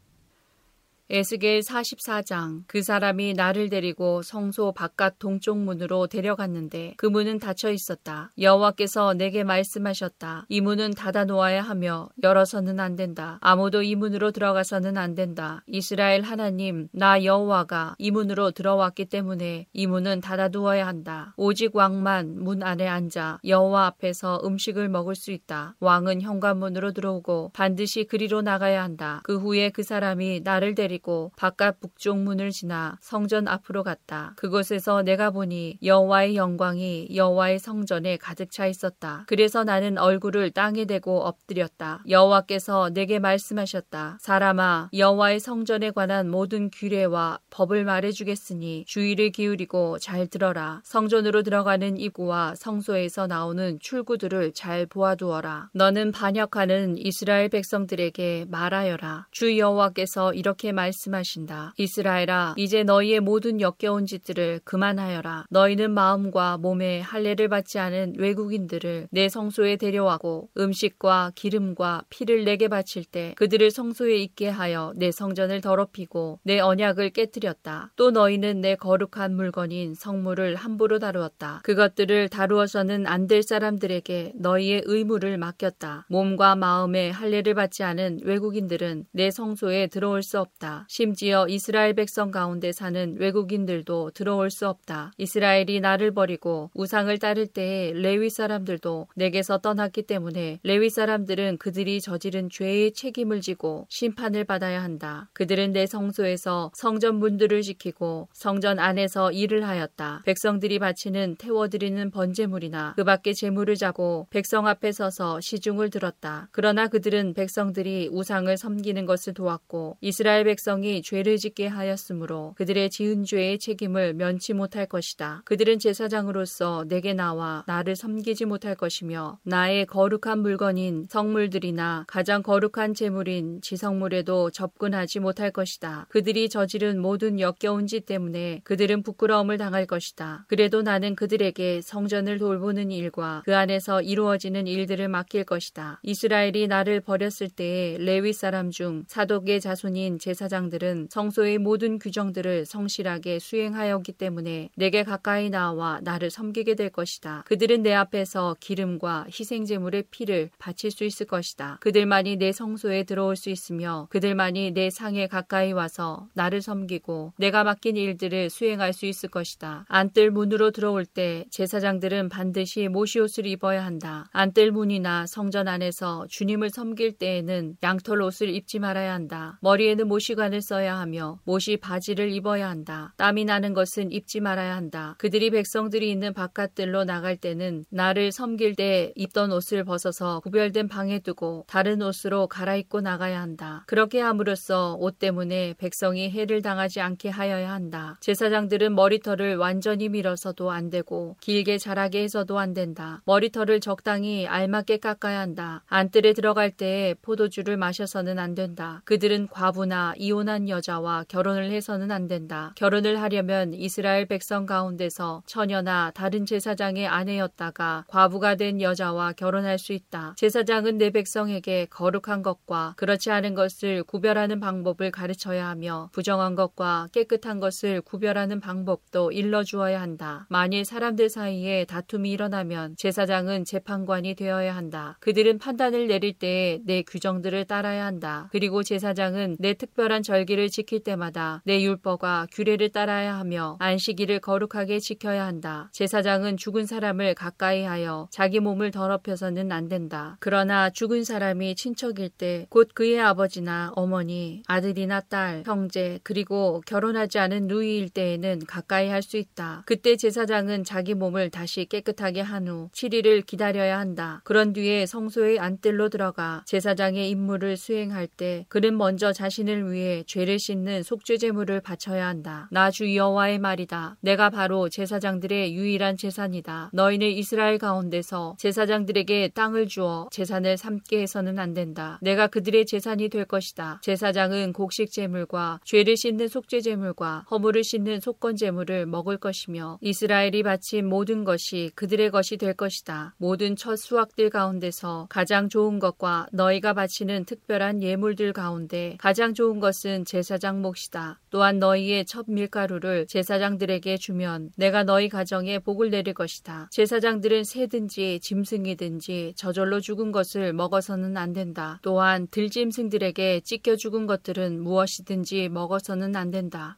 에스겔 44장 그 사람이 나를 데리고 성소 바깥 동쪽 문으로 데려갔는데 그 문은 닫혀 있었다. 여호와께서 내게 말씀하셨다. 이 문은 닫아 놓아야 하며 열어서는 안 된다. 아무도 이 문으로 들어가서는 안 된다. 이스라엘 하나님 나 여호와가 이 문으로 들어왔기 때문에 이 문은 닫아 두어야 한다. 오직 왕만 문 안에 앉아 여호와 앞에서 음식을 먹을 수 있다. 왕은 현관문으로 들어오고 반드시 그리로 나가야 한다. 그 후에 그 사람이 나를 데리고 버리고 바깥 북쪽 문을 지나 성전 앞으로 갔다. 그곳에서 내가 보니 여호와의 영광이 여호와의 성전에 가득 차 있었다. 그래서 나는 얼굴을 땅에 대고 엎드렸다. 여호와께서 내게 말씀하셨다. 사람아 여호와의 성전에 관한 모든 규례와 법을 말해주겠으니 주의를 기울이고 잘 들어라. 성전으로 들어가는 입구와 성소에서 나오는 출구들을 잘 보아두어라. 너는 반역하는 이스라엘 백성들에게 말하여라. 주 여호와께서 이렇게 말 씀하신다. 이스라엘아, 이제 너희의 모든 역겨운 짓들을 그만하여라. 너희는 마음과 몸에 할례를 받지 않은 외국인들을 내 성소에 데려와고 음식과 기름과 피를 내게 바칠 때 그들을 성소에 있게 하여 내 성전을 더럽히고 내 언약을 깨뜨렸다. 또 너희는 내 거룩한 물건인 성물을 함부로 다루었다. 그것들을 다루어서는 안 될 사람들에게 너희의 의무를 맡겼다. 몸과 마음에 할례를 받지 않은 외국인들은 내 성소에 들어올 수 없다. 심지어 이스라엘 백성 가운데 사는 외국인들도 들어올 수 없다. 이스라엘이 나를 버리고 우상을 따를 때에 레위 사람들도 내게서 떠났기 때문에 레위 사람들은 그들이 저지른 죄의 책임을 지고 심판을 받아야 한다. 그들은 내 성소에서 성전 문들을 지키고 성전 안에서 일을 하였다. 백성들이 바치는 태워드리는 번제물이나 그 밖에 제물을 자고 백성 앞에 서서 시중을 들었다. 그러나 그들은 백성들이 우상을 섬기는 것을 도왔고 이스라엘 백성 이 죄를 짓게 하였으므로 그들의 지은 죄의 책임을 면치 못할 것이다. 그들은 제사장으로서 내게 나와 나를 섬기지 못할 것이며 나의 거룩한 물건인 성물들이나 가장 거룩한 제물인 지성물에도 접근하지 못할 것이다. 그들이 저지른 모든 역겨운 짓 때문에 그들은 부끄러움을 당할 것이다. 그래도 나는 그들에게 성전을 돌보는 일과 그 안에서 이루어지는 일들을 맡길 것이다. 이스라엘이 나를 버렸을 때에 레위 사람 중 사독의 자손인 제사 장들은 성소의 모든 규정들을 성실하게 수행하였기 때문에 내게 가까이 나와 나를 섬기게 될 것이다. 그들은 내 앞에서 기름과 희생제물의 피를 바칠 수 있을 것이다. 그들만이 내 성소에 들어올 수 있으며 그들만이 내 상에 가까이 와서 나를 섬기고 내가 맡긴 일들을 수행할 수 있을 것이다. 안뜰 문으로 들어올 때 제사장들은 반드시 모시옷을 입어야 한다. 안뜰 문이나 성전 안에서 주님을 섬길 때에는 양털 옷을 입지 말아야 한다. 머리에는 모시 관을 써야 하며 모시 바지를 입어야 한다. 땀이 나는 것은 입지 말아야 한다. 그들이 백성들이 있는 바깥들로 나갈 때는 나를 섬길 때 입던 옷을 벗어서 구별된 방에 두고 다른 옷으로 갈아입고 나가야 한다. 그렇게 함으로써 옷 때문에 백성이 해를 당하지 않게 하여야 한다. 제사장들은 머리털을 완전히 밀어서도 안 되고 길게 자라게 해서도 안 된다. 머리털을 적당히 알맞게 깎아야 한다. 안뜰에 들어갈 때에 포도주를 마셔서는 안 된다. 그들은 과부나 이 혼한 여자와 결혼을 해서는 안 된다. 결혼을 하려면 이스라엘 백성 가운데서 처녀나 다른 제사장의 아내였다가 과부가 된 여자와 결혼할 수 있다. 제사장은 내 백성에게 거룩한 것과 그렇지 않은 것을 구별하는 방법을 가르쳐야 하며 부정한 것과 깨끗한 것을 구별하는 방법도 일러주어야 한다. 만일 사람들 사이에 다툼이 일어나면 제사장은 재판관이 되어야 한다. 그들은 판단을 내릴 때에 내 규정들을 따라야 한다. 그리고 제사장은 내 특별한 절기를 지킬 때마다 내 율법과 규례를 따라야 하며 안식일을 거룩하게 지켜야 한다. 제사장은 죽은 사람을 가까이 하여 자기 몸을 더럽혀서는 안 된다. 그러나 죽은 사람이 친척일 때 곧 그의 아버지나 어머니, 아들이나 딸, 형제, 그리고 결혼하지 않은 누이일 때에는 가까이 할 수 있다. 그때 제사장은 자기 몸을 다시 깨끗하게 한 후 7일을 기다려야 한다. 그런 뒤에 성소의 안뜰로 들어가 제사장의 임무를 수행할 때 그는 먼저 자신을 위해 죄를 씻는 속죄 제물을 바쳐야 한다. 나 주 여호와의 말이다. 내가 바로 제사장들의 유일한 재산이다. 너희는 이스라엘 가운데서 제사장들에게 땅을 주어 재산을 삼게 해서는 안 된다. 내가 그들의 재산이 될 것이다. 제사장은 곡식 제물과 죄를 씻는 속죄 제물과 허물을 씻는 속건 제물을 먹을 것이며 이스라엘이 바친 모든 것이 그들의 것이 될 것이다. 모든 첫 수확들 가운데서 가장 좋은 것과 너희가 바치는 특별한 예물들 가운데 가장 좋은 것은 제사장 몫이다. 또한 너희의 첫 밀가루를 제사장들에게 주면 내가 너희 가정에 복을 내릴 것이다. 제사장들은 새든지 짐승이든지 저절로 죽은 것을 먹어서는 안 된다. 또한 들짐승들에게 찢겨 죽은 것들은 무엇이든지 먹어서는 안 된다.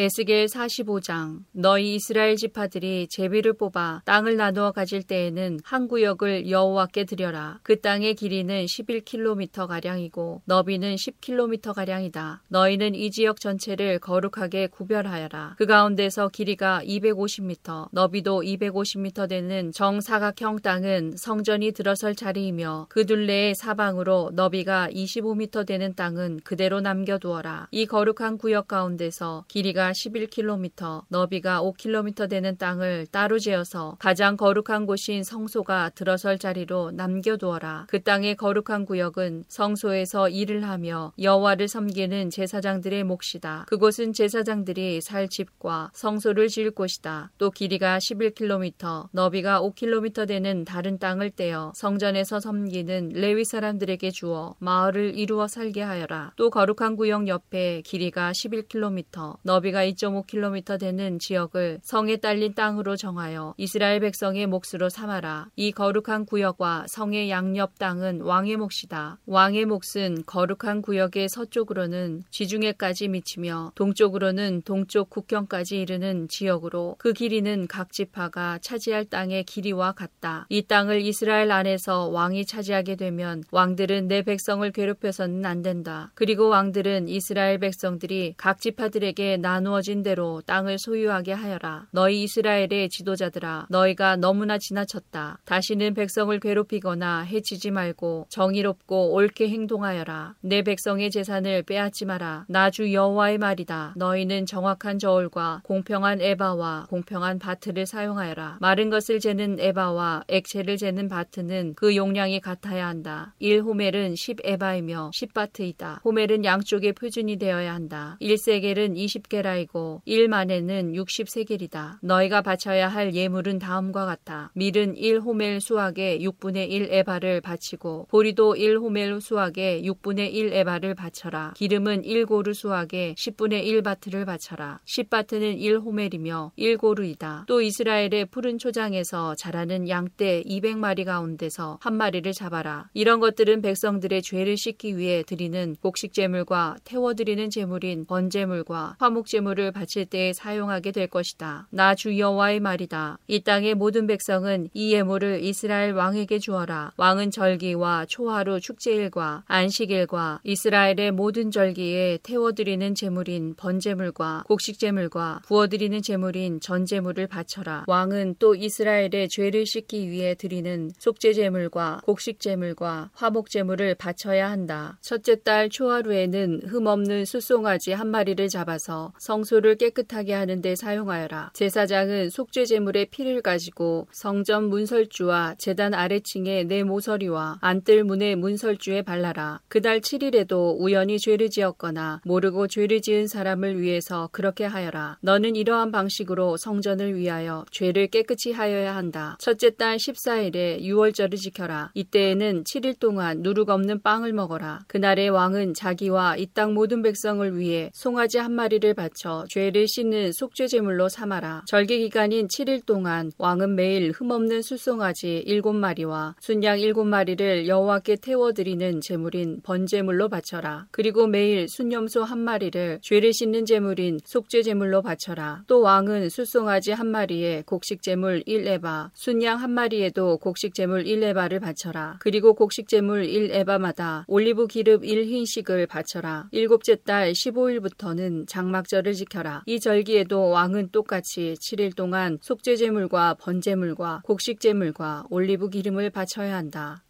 에스겔 45장 너희 이스라엘 지파들이 제비를 뽑아 땅을 나누어 가질 때에는 한 구역을 여호와께 드려라. 그 땅의 길이는 11km 가량이고 너비는 10km 가량이다. 너희는 이 지역 전체를 거룩하게 구별하여라. 그 가운데서 길이가 250m, 너비도 250m 되는 정사각형 땅은 성전이 들어설 자리이며 그 둘레의 사방으로 너비가 25m 되는 땅은 그대로 남겨두어라. 이 거룩한 구역 가운데서 길이가 11km, 너비가 5km 되는 땅을 따로 재어서 가장 거룩한 곳인 성소가 들어설 자리로 남겨두어라. 그 땅의 거룩한 구역은 성소에서 일을 하며 여호와를 섬기는 제사장들의 몫이다. 그곳은 제사장들이 살 집과 성소를 지을 곳이다. 또 길이가 11km, 너비가 5km 되는 다른 땅을 떼어 성전에서 섬기는 레위 사람들에게 주어 마을을 이루어 살게 하여라. 또 거룩한 구역 옆에 길이가 11km, 너비가 거리가 2.5km 되는 지역을 성에 딸린 땅으로 정하여 이스라엘 백성의 몫으로 삼아라. 이 거룩한 구역과 성의 양옆 땅은 왕의 몫이다. 왕의 몫은 거룩한 구역의 서쪽으로는 지중해까지 미치며 동쪽으로는 동쪽 국경까지 이르는 지역으로 그 길이는 각 지파가 차지할 땅의 길이와 같다. 이 땅을 이스라엘 안에서 왕이 차지하게 되면 왕들은 내 백성을 괴롭혀서는 안 된다. 그리고 왕들은 이스라엘 백성들이 각 지파들에게 나누 나누어진 대로 땅을 소유하게 하여라. 너희 이스라엘의 지도자들아, 너희가 너무나 지나쳤다. 다시는 백성을 괴롭히거나 해치지 말고 정의롭고 옳게 행동하여라. 내 백성의 재산을 빼앗지 마라. 나 주 여호와의 말이다. 너희는 정확한 저울과 공평한 에바와 공평한 바트를 사용하여라. 마른 것을 재는 에바와 액체를 재는 바트는 그 용량이 같아야 한다. 1호멜은 10에바이며 10바트이다. 호멜은 양쪽의 표준이 되어야 한다. 1세겔은 20게라 이고 1만에는 60세겔이다. 너희가 바쳐야 할 예물은 다음과 같아. 밀은 1호멜 수확에 6분의 1 에바를 바치고 보리도 1호멜 수확에 6분의 1 에바를 바쳐라. 기름은 1고르 수확에 10분의 1바트를 바쳐라. 10바트는 1호멜이며 1고르이다. 또 이스라엘의 푸른 초장에서 자라는 양떼 200마리 가운데서 한 마리를 잡아라. 이런 것들은 백성들의 죄를 씻기 위해 드리는 곡식 제물과 태워 드리는 제물인 번제물과 화목 제물 제물을 바칠 때 사용하게 될 것이다. 나 주 여호와의 말이다. 이 땅의 모든 백성은 이 예물을 이스라엘 왕에게 주어라. 왕은 절기와 초하루 축제일과 안식일과 이스라엘의 모든 절기에 태워드리는 제물인 번제물과 곡식제물과 부어드리는 제물인 전제물을 바쳐라. 왕은 또 이스라엘의 죄를 씻기 위해 드리는 속죄제물과 곡식제물과 화목제물을 바쳐야 한다. 첫째 달 초하루에는 흠없는 숫송아지 한 마리를 잡아서 성소를 깨끗하게 하는 데 사용하여라. 제사장은 속죄 제물의 피를 가지고 성전 문설주와 제단 아래층의 내 모서리와 안뜰 문의 문설주에 발라라. 그달 7일에도 우연히 죄를 지었거나 모르고 죄를 지은 사람을 위해서 그렇게 하여라. 너는 이러한 방식으로 성전을 위하여 죄를 깨끗이 하여야 한다. 첫째 달 14일에 6월절을 지켜라. 이때에는 7일 동안 누룩 없는 빵을 먹어라. 그날의 왕은 자기와 이 땅 모든 백성을 위해 송아지 한 마리를 바쳐 바쳐 죄를 씻는 속죄 제물로 삼아라. 절기 기간인 7일 동안 왕은 매일 흠없는 숫송아지 7마리와 순양 7마리를 여호와께 태워 드리는 제물인 번제물로 바쳐라. 그리고 매일 순염소 한 마리를 죄를 씻는 제물인 속죄 제물로 바쳐라. 또 왕은 숫송아지 한 마리에 곡식 제물 1에바, 순양 한 마리에도 곡식 제물 1에바를 바쳐라. 그리고 곡식 제물 1에바마다 올리브 기름 1흰식을 바쳐라. 일곱째 달 15일부터는 장막절을 절을 지켜라. 이 절기에도 왕은 똑같이 7일 동안 속죄제물과 번제물과 곡식제물과 올리브 기름을 바쳐야 한다.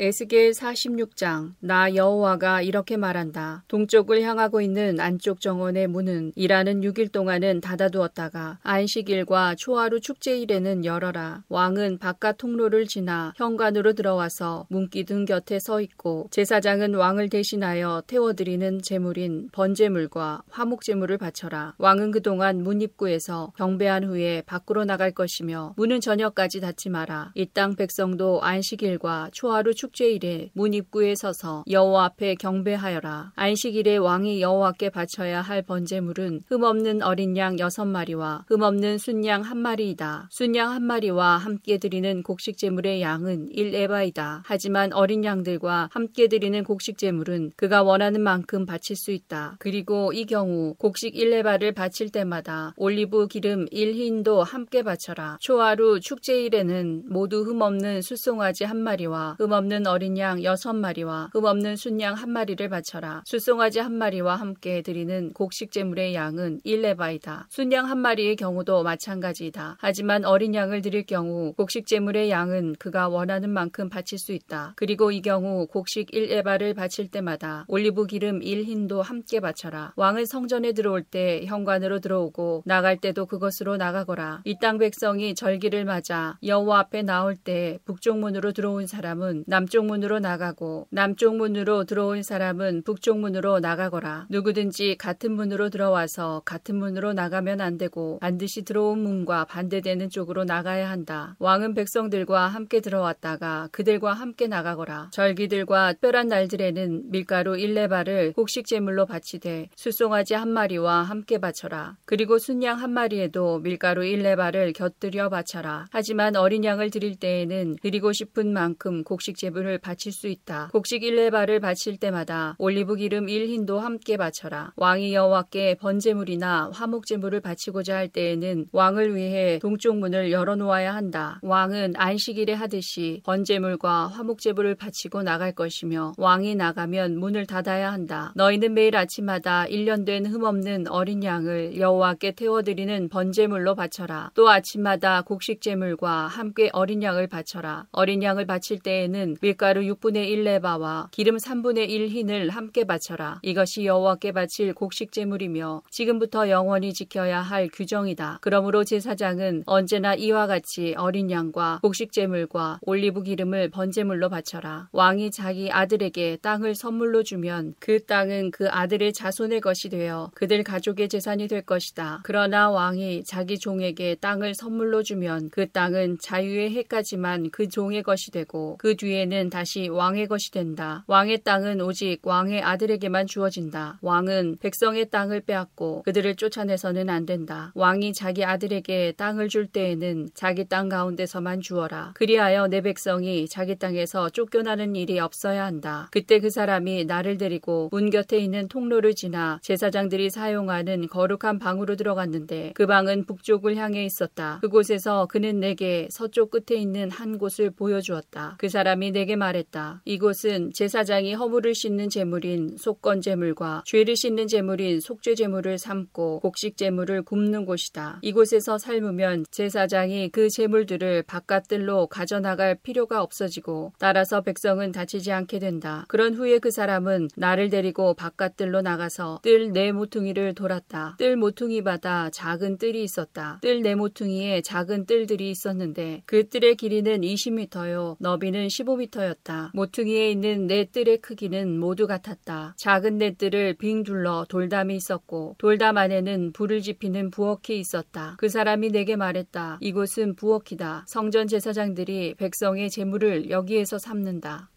에스겔 46장 나 여호와가 이렇게 말한다. 동쪽을 향하고 있는 안쪽 정원의 문은 일하는 6일 동안은 닫아두었다가 안식일과 초하루 축제일에는 열어라. 왕은 바깥 통로를 지나 현관으로 들어와서 문기둥 곁에 서 있고 제사장은 왕을 대신하여 태워드리는 제물인 번제물과 화목제물을 바쳐라. 왕은 그동안 문 입구에서 경배한 후에 밖으로 나갈 것이며 문은 저녁까지 닫지 마라. 이 땅 백성도 안식일과 초하루 축 축제일에 문 입구에 서서 여호와 앞에 경배하여라. 안식일에 왕이 여호와께 바쳐야 할 번제물은 흠없는 어린 양 여섯 마리와 흠없는 순양 한 마리이다. 숫양 한 마리와 함께 드리는 곡식 제물의 양은 1에바이다. 하지만 어린 양들과 함께 드리는 곡식 제물은 그가 원하는 만큼 바칠 수 있다. 그리고 이 경우 곡식 1에바를 바칠 때마다 올리브 기름 1흰도 함께 바쳐라. 초하루 축제일에는 모두 흠없는 숫송아지 한 마리와 흠없는 어린 양 여섯 마리와 흠 없는 숫양 한 마리를 바쳐라. 숫송아지 한 마리와 함께 드리는 곡식 제물의 양은 1에바이다. 숫양 한 마리의 경우도 마찬가지이다. 하지만 어린 양을 드릴 경우 곡식 제물의 양은 그가 원하는 만큼 바칠 수 있다. 그리고 이 경우 곡식 1에바를 바칠 때마다 올리브 기름 1흰도 함께 바쳐라. 왕은 성전에 들어올 때 현관으로 들어오고 나갈 때도 그것으로 나가거라. 이 땅 백성이 절기를 맞아 여호와 앞에 나올 때 북쪽 문으로 들어온 사람은 남쪽 문으로 나가고 남쪽 문으로 들어온 사람은 북쪽 문으로 나가거라. 누구든지 같은 문으로 들어와서 같은 문으로 나가면 안 되고 반드시 들어온 문과 반대되는 쪽으로 나가야 한다. 왕은 백성들과 함께 들어왔다가 그들과 함께 나가거라. 절기들과 특별한 날들에는 밀가루 1레바를 곡식 제물로 바치되 수송아지 한 마리와 함께 바쳐라. 그리고 순양 한 마리에도 밀가루 1레바를 곁들여 바쳐라. 하지만 어린 양을 드릴 때에는 드리고 싶은 만큼 곡식 제물 을 바칠 수 있다. 곡식 1에바를 바칠 때마다 올리브 기름 1흰도 함께 바쳐라. 왕이 여호와께 번제물이나 화목 제물을 바치고자 할 때에는 왕을 위해 동쪽 문을 열어 놓아야 한다. 왕은 안식일에 하듯이 번제물과 화목 제물을 바치고 나갈 것이며 왕이 나가면 문을 닫아야 한다. 너희는 매일 아침마다 1년 된 흠없는 어린 양을 여호와께 태워드리는 번제물로 바쳐라. 또 아침마다 곡식 제물과 함께 어린 양을 바쳐라. 어린 양을 바칠 때에는 밀가루 6분의 1 에바와 기름 3분의 1 흰을 함께 바쳐라. 이것이 여호와께 바칠 곡식 제물이며 지금부터 영원히 지켜야 할 규정이다. 그러므로 제사장은 언제나 이와 같이 어린 양과 곡식 제물과 올리브 기름을 번제물로 바쳐라. 왕이 자기 아들에게 땅을 선물로 주면 그 땅은 그 아들의 자손의 것이 되어 그들 가족의 재산이 될 것이다. 그러나 왕이 자기 종에게 땅을 선물로 주면 그 땅은 자유의 해까지만 그 종의 것이 되고 그 뒤에는 다시 왕의 것이 된다. 왕의 땅은 오직 왕의 아들에게만 주어진다. 왕은 백성의 땅을 빼앗고 그들을 쫓아내서는 안 된다. 왕이 자기 아들에게 땅을 줄 때에는 자기 땅 가운데서만 주어라. 그리하여 내 백성이 자기 땅에서 쫓겨나는 일이 없어야 한다. 그때 그 사람이 나를 데리고 문 곁에 있는 통로를 지나 제사장들이 사용하는 거룩한 방으로 들어갔는데 그 방은 북쪽을 향해 있었다. 그곳에서 그는 내게 서쪽 끝에 있는 한 곳을 보여주었다. 그 사람이 내게 말했다. 이곳은 제사장이 허물을 씻는 제물인 속건 제물과 죄를 씻는 제물인 속죄 제물을 삶고 곡식 제물을 굽는 곳이다. 이곳에서 삶으면 제사장이 그 제물들을 바깥들로 가져나갈 필요가 없어지고 따라서 백성은 다치지 않게 된다. 그런 후에 그 사람은 나를 데리고 바깥들로 나가서 뜰네 모퉁이를 돌았다. 뜰 모퉁이마다 작은 뜰이 있었다. 뜰네 모퉁이에 작은 뜰들이 있었는데 그 뜰의 길이는 20m요. 너비는 15m 였다. 모퉁이에 있는 네 뜰의 크기는 모두 같았다. 작은 네 뜰을 빙 둘러 돌담이 있었고 돌담 안에는 불을 지피는 부엌이 있었다. 그 사람이 내게 말했다. 이곳은 부엌이다. 성전 제사장들이 백성의 재물을 여기에서 삼는다.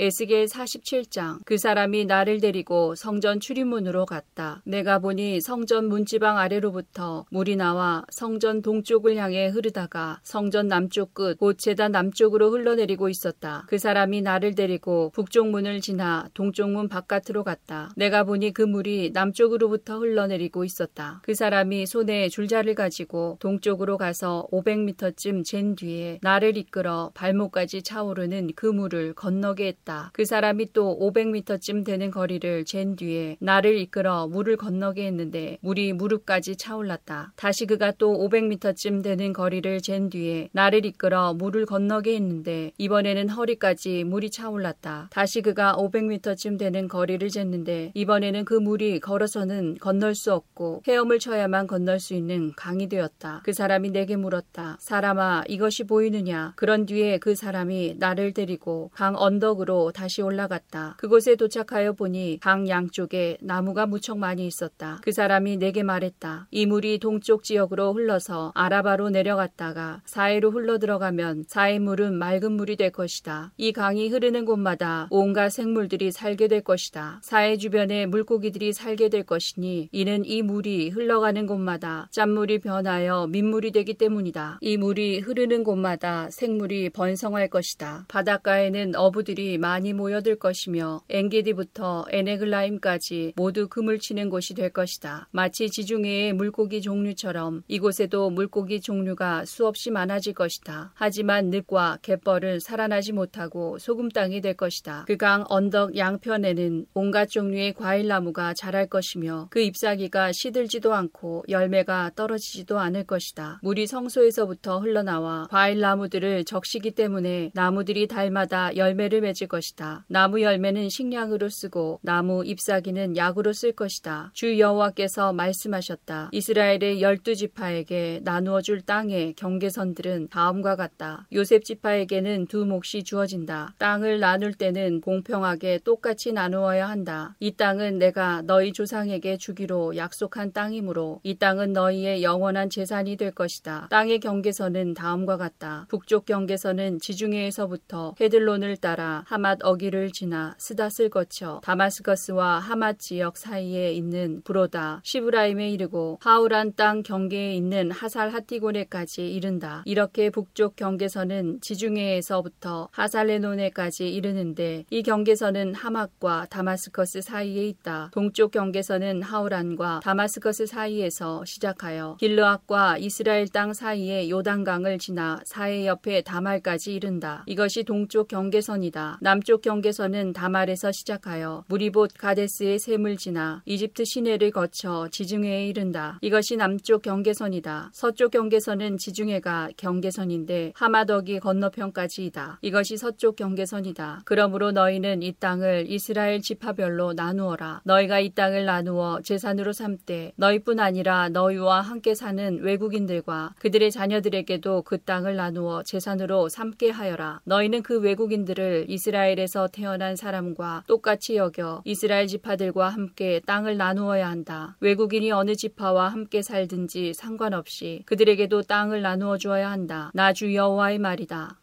에스겔 47장 그 사람이 나를 데리고 성전 출입문으로 갔다. 내가 보니 성전 문지방 아래로부터 물이 나와 성전 동쪽을 향해 흐르다가 성전 남쪽 끝 곧 제단 남쪽으로 흘러내리고 있었다. 그 사람이 나를 데리고 북쪽 문을 지나 동쪽 문 바깥으로 갔다. 내가 보니 그 물이 남쪽으로부터 흘러내리고 있었다. 그 사람이 손에 줄자를 가지고 동쪽으로 가서 500m쯤 잰 뒤에 나를 이끌어 발목까지 차오르는 그 물을 건너게 했다. 했다. 그 사람이 또 500m쯤 되는 거리를 잰 뒤에 나를 이끌어 물을 건너게 했는데 물이 무릎까지 차올랐다. 다시 그가 또 500m쯤 되는 거리를 잰 뒤에 나를 이끌어 물을 건너게 했는데 이번에는 허리까지 물이 차올랐다. 다시 그가 500m쯤 되는 거리를 쟀는데 이번에는 그 물이 걸어서는 건널 수 없고 헤엄을 쳐야만 건널 수 있는 강이 되었다. 그 사람이 내게 물었다. 사람아 이것이 보이느냐? 그런 뒤에 그 사람이 나를 데리고 강 언덕으로 지역으로 다시 올라갔다. 그곳에 도착하여 보니 강 양쪽에 나무가 무척 많이 있었다. 그 사람이 내게 말했다. 이 물이 동쪽 지역으로 흘러서 아라바로 내려갔다가 사해로 흘러 들어가면 사해 물은 맑은 물이 될 것이다. 이 강이 흐르는 곳마다 온갖 생물들이 살게 될 것이다. 사해 주변에 물고기들이 살게 될 것이니 이는 이 물이 흘러가는 곳마다 짠물이 변하여 민물이 되기 때문이다. 이 물이 흐르는 곳마다 생물이 번성할 것이다. 바닷가에는 어부들이 많이 모여들 것이며 엥게디부터 에네글라임까지 모두 금을 치는 곳이 될 것이다. 마치 지중해의 물고기 종류처럼 이곳에도 물고기 종류가 수없이 많아질 것이다. 하지만 늪과 갯벌은 살아나지 못하고 소금 땅이 될 것이다. 그 강 언덕 양편에는 온갖 종류의 과일 나무가 자랄 것이며 그 잎사귀가 시들지도 않고 열매가 떨어지지도 않을 것이다. 물이 성소에서부터 흘러나와 과일 나무들을 적시기 때문에 나무들이 달마다 열매를 맺을 것이다. 나무 열매는 식량으로 쓰고 나무 잎사귀는 약으로 쓸 것이다. 주 여호와께서 말씀하셨다. 이스라엘의 열두 지파에게 나누어 줄 땅의 경계선들은 다음과 같다. 요셉 지파에게는 두 몫이 주어진다. 땅을 나눌 때는 공평하게 똑같이 나누어야 한다. 이 땅은 내가 너희 조상에게 주기로 약속한 땅이므로 이 땅은 너희의 영원한 재산이 될 것이다. 땅의 경계선은 다음과 같다. 북쪽 경계선은 지중해에서부터 헤들론을 따라 하맛 어기를 지나 스닷을 거쳐 다마스커스와 하맛 지역 사이에 있는 브로다 시브라임에 이르고 하우란 땅 경계에 있는 하살 하티고네까지 이른다. 이렇게 북쪽 경계선은 지중해에서부터 하살레노네까지 이르는데 이 경계선은 하맛과 다마스커스 사이에 있다. 동쪽 경계선은 하우란과 다마스커스 사이에서 시작하여 길르앗과 이스라엘 땅 사이에 요단강을 지나 사해 옆에 다말까지 이른다. 이것이 동쪽 경계선이다. 남쪽 경계선은 다말에서 시작하여 무리봇 가데스의 샘을 지나 이집트 시내를 거쳐 지중해에 이른다. 이것이 남쪽 경계선이다. 서쪽 경계선은 지중해가 경계선인데 하마덕이 건너편까지이다. 이것이 서쪽 경계선이다. 그러므로 너희는 이 땅을 이스라엘 지파별로 나누어라. 너희가 이 땅을 나누어 재산으로 삼되 너희뿐 아니라 너희와 함께 사는 외국인들과 그들의 자녀들에게도 그 땅을 나누어 재산으로 삼게 하여라. 너희는 그 외국인들을 이스라엘 에서 태어난 사람과 똑같이 여겨 이스라엘 지파들과 함께 땅을 나누어야 한다. 외국인이 어느 지파와 함께 살든지 상관없이 그들에게도 땅을 나누어 주어야 한다. 나 주 여호와의 말이다.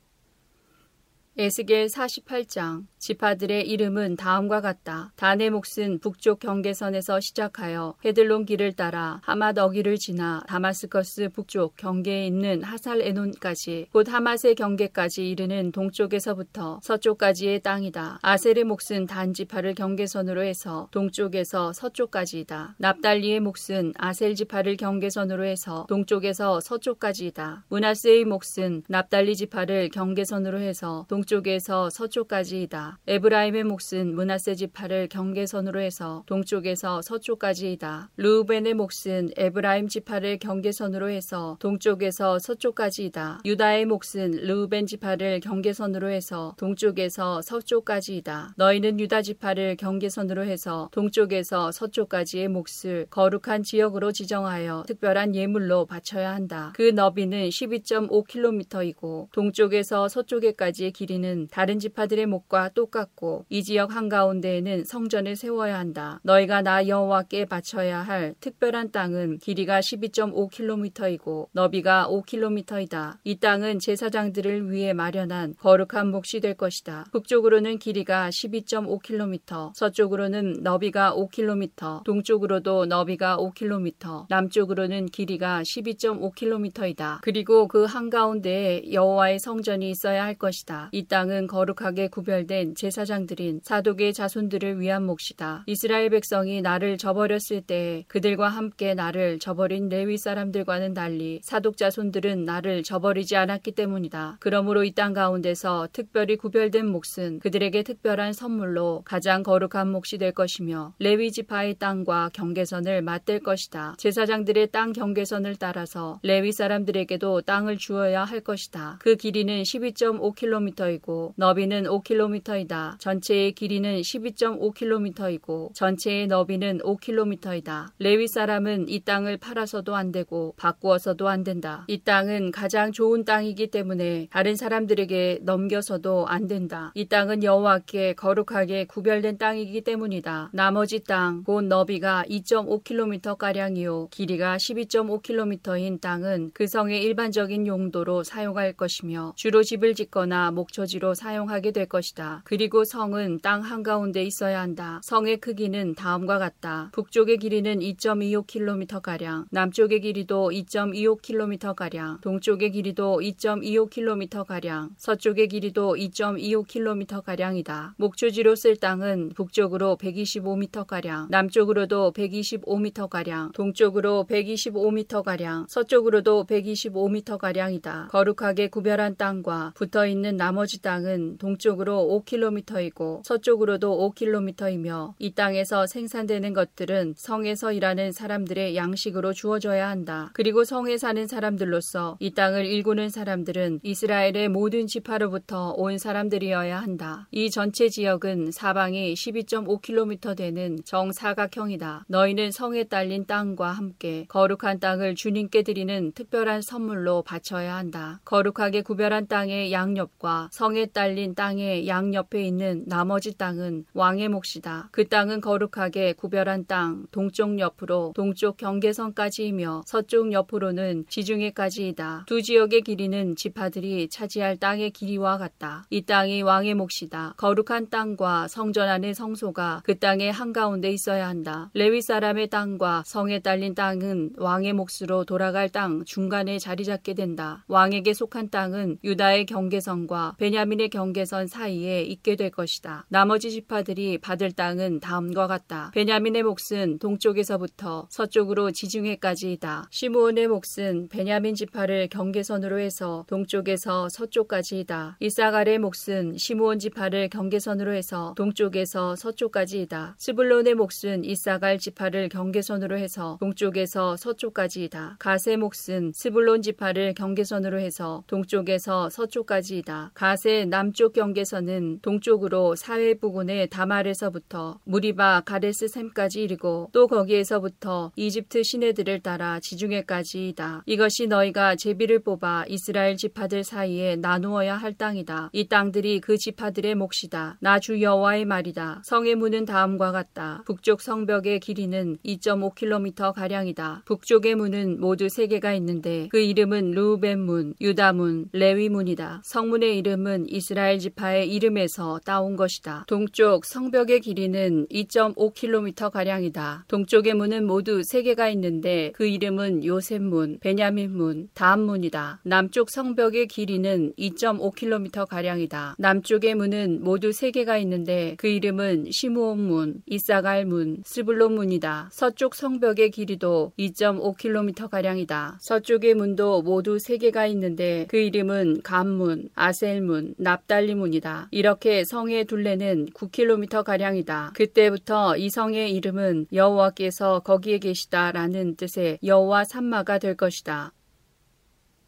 에스겔 48장 지파들의 이름은 다음과 같다. 단의 몫은 북쪽 경계선에서 시작하여 헤들론 길을 따라 하맛 어귀를 지나 다마스커스 북쪽 경계에 있는 하살 에논까지 곧 하맛의 경계까지 이르는 동쪽에서부터 서쪽까지의 땅이다. 아셀의 몫은 단 지파를 경계선으로 해서 동쪽에서 서쪽까지이다. 납달리의 몫은 아셀 지파를 경계선으로 해서 동쪽에서 서쪽까지이다. 므낫세의 몫은 납달리 지파를 경계선으로 해서 동쪽에서 서쪽까지이다. 에브라임의 몫은 므낫세 지파를 경계선으로 해서 동쪽에서 서쪽까지이다. 루벤의 몫은 에브라임 지파를 경계선으로 해서 동쪽에서 서쪽까지이다. 유다의 몫은 루벤 지파를 경계선으로 해서 동쪽에서 서쪽까지이다. 너희는 유다 지파를 경계선으로 해서 동쪽에서 서쪽까지의 몫을 거룩한 지역으로 지정하여 특별한 예물로 바쳐야 한다. 그 너비는 12.5km이고 동쪽에서 서쪽에까지의 길이 는 다른 지파들의 몫과 똑같고 이 지역 한가운데에는 성전을 세워야 한다. 너희가 나 여호와께 바쳐야 할 특별한 땅은 길이가 12.5km이고 너비가 5km이다. 이 땅은 제사장들을 위해 마련한 거룩한 몫이 될 것이다. 북쪽으로는 길이가 12.5km, 서쪽으로는 너비가 5km, 동쪽으로도 너비가 5km, 남쪽으로는 길이가 12.5km이다. 그리고 그 한가운데에 여호와의 성전이 있어야 할 것이다. 이 땅은 거룩하게 구별된 제사장들인 사독의 자손들을 위한 몫이다. 이스라엘 백성이 나를 저버렸을 때 그들과 함께 나를 저버린 레위 사람들과는 달리 사독 자손들은 나를 저버리지 않았기 때문이다. 그러므로 이 땅 가운데서 특별히 구별된 몫은 그들에게 특별한 선물로 가장 거룩한 몫이 될 것이며 레위 지파의 땅과 경계선을 맞댈 것이다. 제사장들의 땅 경계선을 따라서 레위 사람들에게도 땅을 주어야 할 것이다. 그 길이는 12.5km 5km이고 너비는 5km이다. 전체의 길이는 12.5km이고 전체의 너비는 5km이다. 레위 사람은 이 땅을 팔아서도 안 되고 바꾸어서도 안 된다. 이 땅은 가장 좋은 땅이기 때문에 다른 사람들에게 넘겨서도 안 된다. 이 땅은 여호와께 거룩하게 구별된 땅이기 때문이다. 나머지 땅, 곧 너비가 2.5km 가량이요 길이가 12.5km인 땅은 그 성의 일반적인 용도로 사용할 것이며 주로 집을 짓거나 목 초지로 사용하게 될 것이다. 그리고 성은 땅 한가운데 있어야 한다. 성의 크기는 다음과 같다. 북쪽의 길이는 2.25km가량, 남쪽의 길이도 2.25km가량, 동쪽의 길이도 2.25km가량, 서쪽의 길이도 2.25km가량이다. 목초지로 쓸 땅은 북쪽으로 125m가량, 남쪽으로도 125m가량, 동쪽으로 125m가량, 서쪽으로도 125m가량이다. 거룩하게 구별한 땅과 붙어 있는 나머지 땅은 동쪽으로 5km이고 서쪽으로도 5km이며 이 땅에서 생산되는 것들은 성에서 일하는 사람들의 양식으로 주어져야 한다. 그리고 성에 사는 사람들로서 이 땅을 일구는 사람들은 이스라엘의 모든 지파로부터 온 사람들이어야 한다. 이 전체 지역은 사방이 12.5km 되는 정사각형이다. 너희는 성에 딸린 땅과 함께 거룩한 땅을 주님께 드리는 특별한 선물로 바쳐야 한다. 거룩하게 구별한 땅의 양옆과 성에 딸린 땅의 양옆에 있는 나머지 땅은 왕의 몫이다. 그 땅은 거룩하게 구별한 땅 동쪽 옆으로 동쪽 경계선까지이며 서쪽 옆으로는 지중해까지이다. 두 지역의 길이는 지파들이 차지할 땅의 길이와 같다. 이 땅이 왕의 몫이다. 거룩한 땅과 성전 안의 성소가 그 땅의 한가운데 있어야 한다. 레위 사람의 땅과 성에 딸린 땅은 왕의 몫으로 돌아갈 땅 중간에 자리 잡게 된다. 왕에게 속한 땅은 유다의 경계선과 베 냐민의 경계선 사이에 있게 될 것이다. 나머지 지파들이 받을 땅은 다음과 같다. 베냐민의 몫은 동쪽에서부터 서쪽으로 지중해까지이다. 시므온의 몫은 베냐민 지파를 경계선으로 해서 동쪽에서 서쪽까지이다. 이사갈의 몫은 시므온 지파를 경계선으로 해서 동쪽에서 서쪽까지이다. 스불론의 몫은 이사갈 지파를 경계선으로 해서 동쪽에서 서쪽까지이다. 가세 몫은 스불론 지파를 경계선으로 해서 동쪽에서 서쪽까지이다. 가세 남쪽 경계선은 동쪽으로 사회 부근의 다말에서부터 무리바 가데스 샘까지 이르고 또 거기에서부터 이집트 시내들을 따라 지중해까지이다. 이것이 너희가 제비를 뽑아 이스라엘 지파들 사이에 나누어야 할 땅이다. 이 땅들이 그 지파들의 몫이다. 나 주 여호와의 말이다. 성의 문은 다음과 같다. 북쪽 성벽의 길이는 2.5km 가량이다. 북쪽의 문은 모두 세 개가 있는데 그 이름은 루벤 문, 유다 문, 레위 문이다. 성문의 이름 은 이스라엘 지파의 이름에서 따온 것이다. 동쪽 성벽의 길이는 2.5km 가량이다. 동쪽의 문은 모두 세 개가 있는데 그 이름은 요셉 문, 베냐민 문, 다음 문이다. 남쪽 성벽의 길이는 2.5km 가량이다. 남쪽의 문은 모두 세 개가 있는데 그 이름은 시므온 문, 이사갈 문, 스불론 문이다. 서쪽 성벽의 길이도 2.5km 가량이다. 서쪽의 문도 모두 세 개가 있는데 그 이름은 감문, 아셀 문, 납달리 문이다. 이렇게 성의 둘레는 9km 가량이다. 그때부터 이 성의 이름은 여호와께서 거기에 계시다라는 뜻의 여호와 산마가 될 것이다.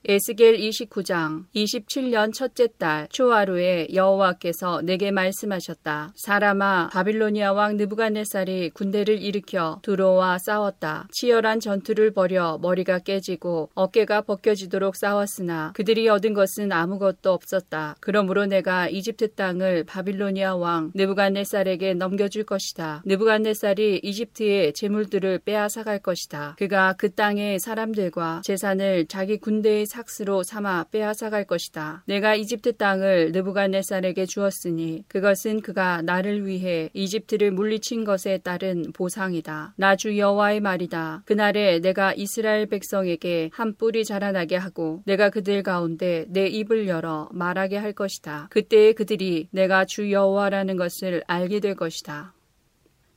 에스겔 29장 27년 첫째 달 초하루에 여호와께서 내게 말씀하셨다. 사람아 바빌로니아 왕 느부갓네살이 군대를 일으켜 두로와 싸웠다. 치열한 전투를 벌여 머리가 깨지고 어깨가 벗겨지도록 싸웠으나 그들이 얻은 것은 아무것도 없었다. 그러므로 내가 이집트 땅을 바빌로니아 왕 느부갓네살에게 넘겨줄 것이다. 느부갓네살이 이집트의 재물들을 빼앗아갈 것이다. 그가 그 땅의 사람들과 재산을 자기 군대의 삭스로 삼아 빼앗아갈 것이다. 내가 이집트 땅을 느부갓네살에게 주었으니 그것은 그가 나를 위해 이집트를 물리친 것에 따른 보상이다. 나 주 여호와의 말이다. 그날에 내가 이스라엘 백성에게 한 뿔이 자라나게 하고 내가 그들 가운데 내 입을 열어 말하게 할 것이다. 그때에 그들이 내가 주 여호와라는 것을 알게 될 것이다.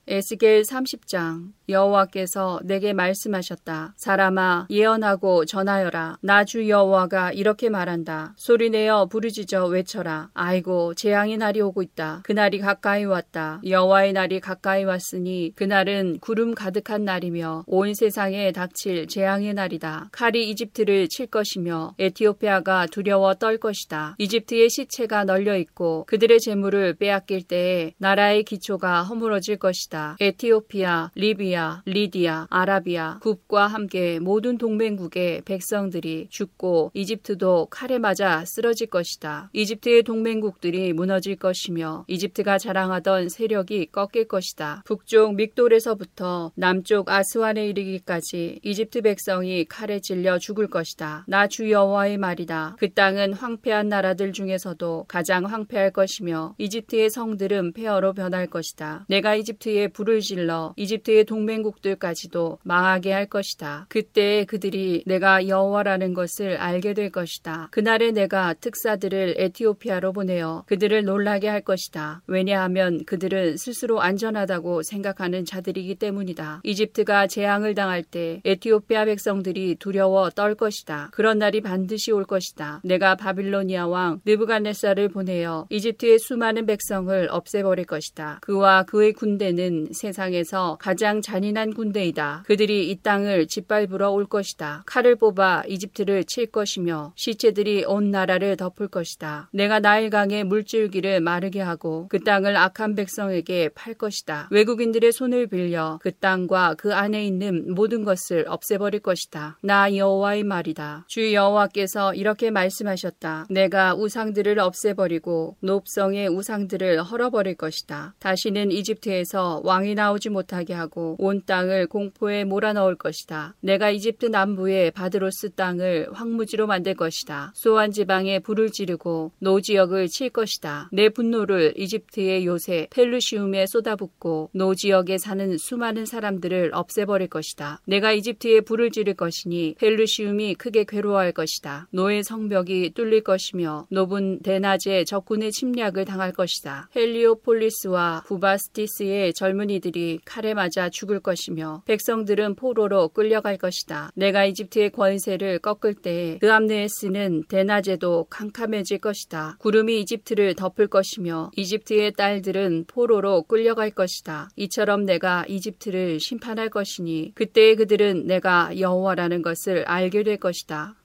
에스겔 30장 여호와께서 내게 말씀하셨다. 사람아 예언하고 전하여라. 나주 여호와가 이렇게 말한다. 소리내어 부르짖어 외쳐라. 아이고 재앙의 날이 오고 있다. 그날이 가까이 왔다. 여호와의 날이 가까이 왔으니 그날은 구름 가득한 날이며 온 세상에 닥칠 재앙의 날이다. 칼이 이집트를 칠 것이며 에티오피아가 두려워 떨 것이다. 이집트의 시체가 널려 있고 그들의 재물을 빼앗길 때에 나라의 기초가 허물어질 것이다. 에티오피아, 리비아 시리아, 리디아, 아라비아, 굽과 함께 모든 동맹국의 백성들이 죽고 이집트도 칼에 맞아 쓰러질 것이다. 이집트의 동맹국들이 무너질 것이며 이집트가 자랑하던 세력이 꺾일 것이다. 북쪽 믹돌에서부터 남쪽 아스완에 이르기까지 이집트 백성이 칼에 찔려 죽을 것이다. 나 주 여호와의 말이다. 그 땅은 황폐한 나라들 중에서도 가장 황폐할 것이며 이집트의 성들은 폐허로 변할 것이다. 내가 이집트에 불을 질러 이집트의 동 동맹국들까지도 망하게 할 것이다. 그때 그들이 내가 여호와라는 것을 알게 될 것이다. 그날에 내가 특사들을 에티오피아로 보내어 그들을 놀라게 할 것이다. 왜냐하면 그들은 스스로 안전하다고 생각하는 자들이기 때문이다. 이집트가 재앙을 당할 때 에티오피아 백성들이 두려워 떨 것이다. 그런 날이 반드시 올 것이다. 내가 바빌로니아 왕 느부갓네살을 보내어 이집트의 수많은 백성을 없애버릴 것이다. 그와 그의 군대는 세상에서 가장 잔인한 군대이다. 그들이 이 땅을 짓밟으러 올 것이다. 칼을 뽑아 이집트를 칠 것이며 시체들이 온 나라를 덮을 것이다. 내가 나일강의 물줄기를 마르게 하고 그 땅을 악한 백성에게 팔 것이다. 외국인들의 손을 빌려 그 땅과 그 안에 있는 모든 것을 없애버릴 것이다. 나 여호와의 말이다. 주 여호와께서 이렇게 말씀하셨다. 내가 우상들을 없애버리고 놉 성의 우상들을 헐어버릴 것이다. 다시는 이집트에서 왕이 나오지 못하게 하고 온 땅을 공포에 몰아넣을 것이다. 내가 이집트 남부의 바드로스 땅을 황무지로 만들 것이다. 소안 지방에 불을 지르고 노 지역을 칠 것이다. 내 분노를 이집트의 요새 펠루시움에 쏟아붓고 노 지역에 사는 수많은 사람들을 없애버릴 것이다. 내가 이집트에 불을 지를 것이니 펠루시움이 크게 괴로워할 것이다. 노의 성벽이 뚫릴 것이며 놉은 대낮에 적군의 침략을 당할 것이다. 헬리오폴리스와 부바스티스의 젊은이들이 칼에 맞아 죽 죽을 것이며 백성들은 포로로 끌려갈 것이다. 내가 이집트의 권세를 꺾을 때에 그 암네에스는 대낮에도 캄캄해질 것이다. 구름이 이집트를 덮을 것이며 이집트의 딸들은 포로로 끌려갈 것이다. 이처럼 내가 이집트를 심판할 것이니 그때에 그들은 내가 여호와라는 것을 알게 될 것이다.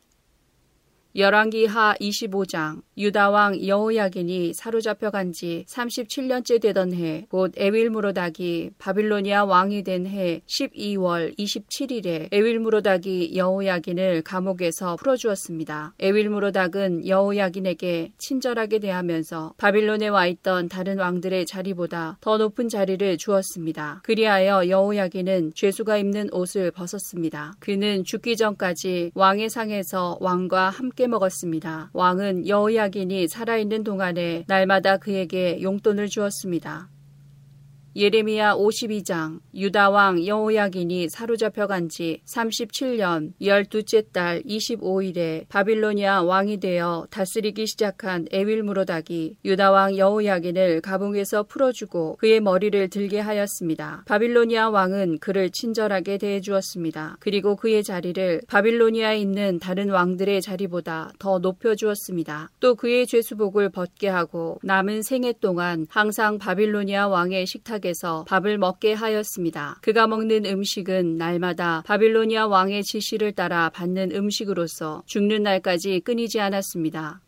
열왕기하 25장 유다 왕 여호야긴이 사로잡혀 간지 37년째 되던 해 곧 에윌무로닥이 바빌로니아 왕이 된 해 12월 27일에 에윌무로닥이 여호야긴을 감옥에서 풀어주었습니다. 에윌무로닥은 여호야긴에게 친절하게 대하면서 바빌론에 와 있던 다른 왕들의 자리보다 더 높은 자리를 주었습니다. 그리하여 여호야긴은 죄수가 입는 옷을 벗었습니다. 그는 죽기 전까지 왕의 상에서 왕과 함께 먹었습니다. 왕은 여호야긴이 살아있는 동안에 날마다 그에게 용돈을 주었습니다. 예레미야 52장 유다 왕 여호야긴이 사로잡혀 간지 37년 12째 달 25일에 바빌로니아 왕이 되어 다스리기 시작한 에윌무로닥이 유다 왕 여호야긴을 가봉에서 풀어주고 그의 머리를 들게 하였습니다. 바빌로니아 왕은 그를 친절하게 대해 주었습니다. 그리고 그의 자리를 바빌로니아에 있는 다른 왕들의 자리보다 더 높여 주었습니다. 또 그의 죄수복을 벗게 하고 남은 생애 동안 항상 바빌로니아 왕의 식탁에 식탁에서 밥을 먹게 하였습니다. 그가 먹는 음식은 날마다 바빌로니아 왕의 지시를 따라 받는 음식으로서 죽는 날까지 끊이지 않았습니다.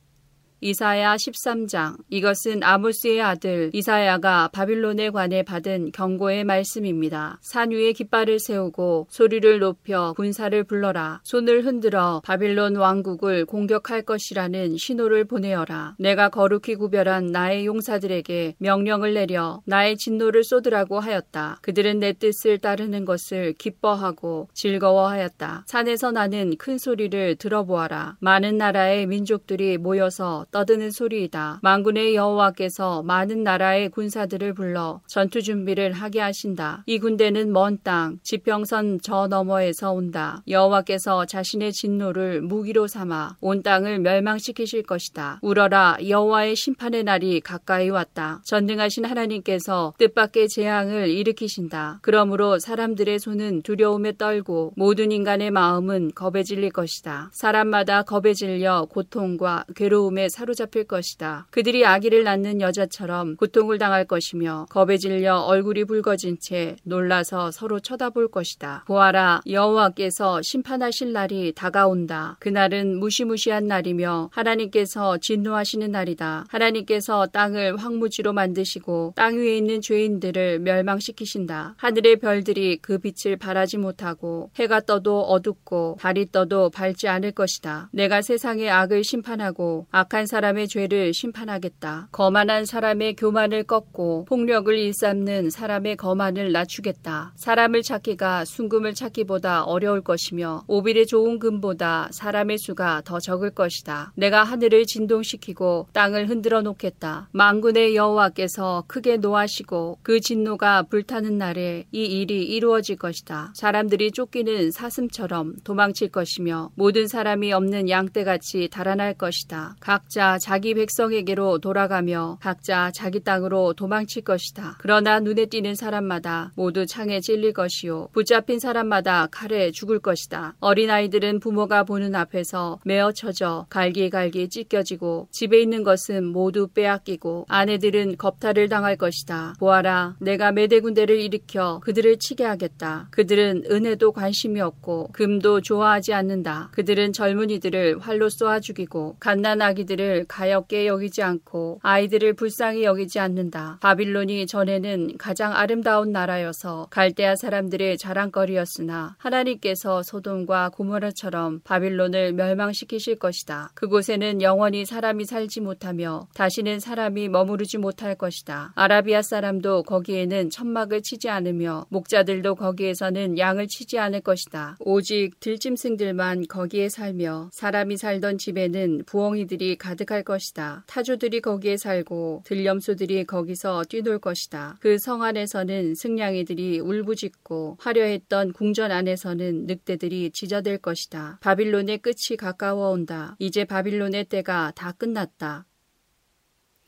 이사야 13장 이것은 아모스의 아들 이사야가 바빌론에 관해 받은 경고의 말씀입니다. 산 위에 깃발을 세우고 소리를 높여 군사를 불러라. 손을 흔들어 바빌론 왕국을 공격할 것이라는 신호를 보내어라. 내가 거룩히 구별한 나의 용사들에게 명령을 내려 나의 진노를 쏟으라고 하였다. 그들은 내 뜻을 따르는 것을 기뻐하고 즐거워하였다. 산에서 나는 큰 소리를 들어보아라. 많은 나라의 민족들이 모여서 떠드는 소리이다. 만군의 여호와께서 많은 나라의 군사들을 불러 전투 준비를 하게 하신다. 이 군대는 먼 땅 지평선 저 너머에서 온다. 여호와께서 자신의 진노를 무기로 삼아 온 땅을 멸망시키실 것이다. 울어라 여호와의 심판의 날이 가까이 왔다. 전능하신 하나님께서 뜻밖의 재앙을 일으키신다. 그러므로 사람들의 손은 두려움에 떨고 모든 인간의 마음은 겁에 질릴 것이다. 사람마다 겁에 질려 고통과 괴로움에 사로잡힐 것이다. 그들이 아기를 낳는 여자처럼 고통을 당할 것이며 겁에 질려 얼굴이 붉어진 채 놀라서 서로 쳐다볼 것이다. 보아라 여호와께서 심판하실 날이 다가온다. 그날은 무시무시한 날이며 하나님께서 진노하시는 날이다. 하나님께서 땅을 황무지로 만드시고 땅 위에 있는 죄인들을 멸망시키신다. 하늘의 별들이 그 빛을 발하지 못하고 해가 떠도 어둡고 달이 떠도 밝지 않을 것이다. 내가 세상의 악을 심판하고 악한 사람의 죄를 심판하겠다. 거만한 사람의 교만을 꺾고 폭력을 일삼는 사람의 거만을 낮추겠다. 사람을 찾기가 순금을 찾기보다 어려울 것이며 오빌의 좋은 금보다 사람의 수가 더 적을 것이다. 내가 하늘을 진동시키고 땅을 흔들어 놓겠다. 망군의 여호와께서 크게 노하시고 그 진노가 불타는 날에 이 일이 이루어질 것이다. 사람들이 쫓기는 사슴처럼 도망칠 것이며 모든 사람이 없는 양떼같이 달아날 것이다. 각자 자기 백성에게로 돌아가며 각자 자기 땅으로 도망칠 것이다. 그러나 눈에 띄는 사람마다 모두 창에 찔릴 것이요 붙잡힌 사람마다 칼에 죽을 것이다. 어린아이들은 부모가 보는 앞에서 메어 쳐져 갈기갈기 찢겨지고 집에 있는 것은 모두 빼앗기고 아내들은 겁탈을 당할 것이다. 보아라 내가 메대 군대를 일으켜 그들을 치게 하겠다. 그들은 은혜도 관심이 없고 금도 좋아하지 않는다. 그들은 젊은이들을 활로 쏘아 죽이고 갓난 아기들을 가엽게 여기지 않고 아이들을 불쌍히 여기지 않는다. 바빌론이 전에는 가장 아름다운 나라여서 갈대아 사람들의 자랑거리였으나 하나님께서 소돔과 고모라처럼 바빌론을 멸망시키실 것이다. 그곳에는 영원히 사람이 살지 못하며 다시는 사람이 머무르지 못할 것이다. 아라비아 사람도 거기에는 천막을 치지 않으며 목자들도 거기에서는 양을 치지 않을 것이다. 오직 들짐승들만 거기에 살며 사람이 살던 집에는 부엉이들이 가 득할 것이다. 타조들이 거기에 살고 들염소들이 거기서 뛰놀 것이다. 그 성 안에서는 승냥이들이 울부짖고 화려했던 궁전 안에서는 늑대들이 짖어댈 것이다. 바빌론의 끝이 가까워 온다. 이제 바빌론의 때가 다 끝났다.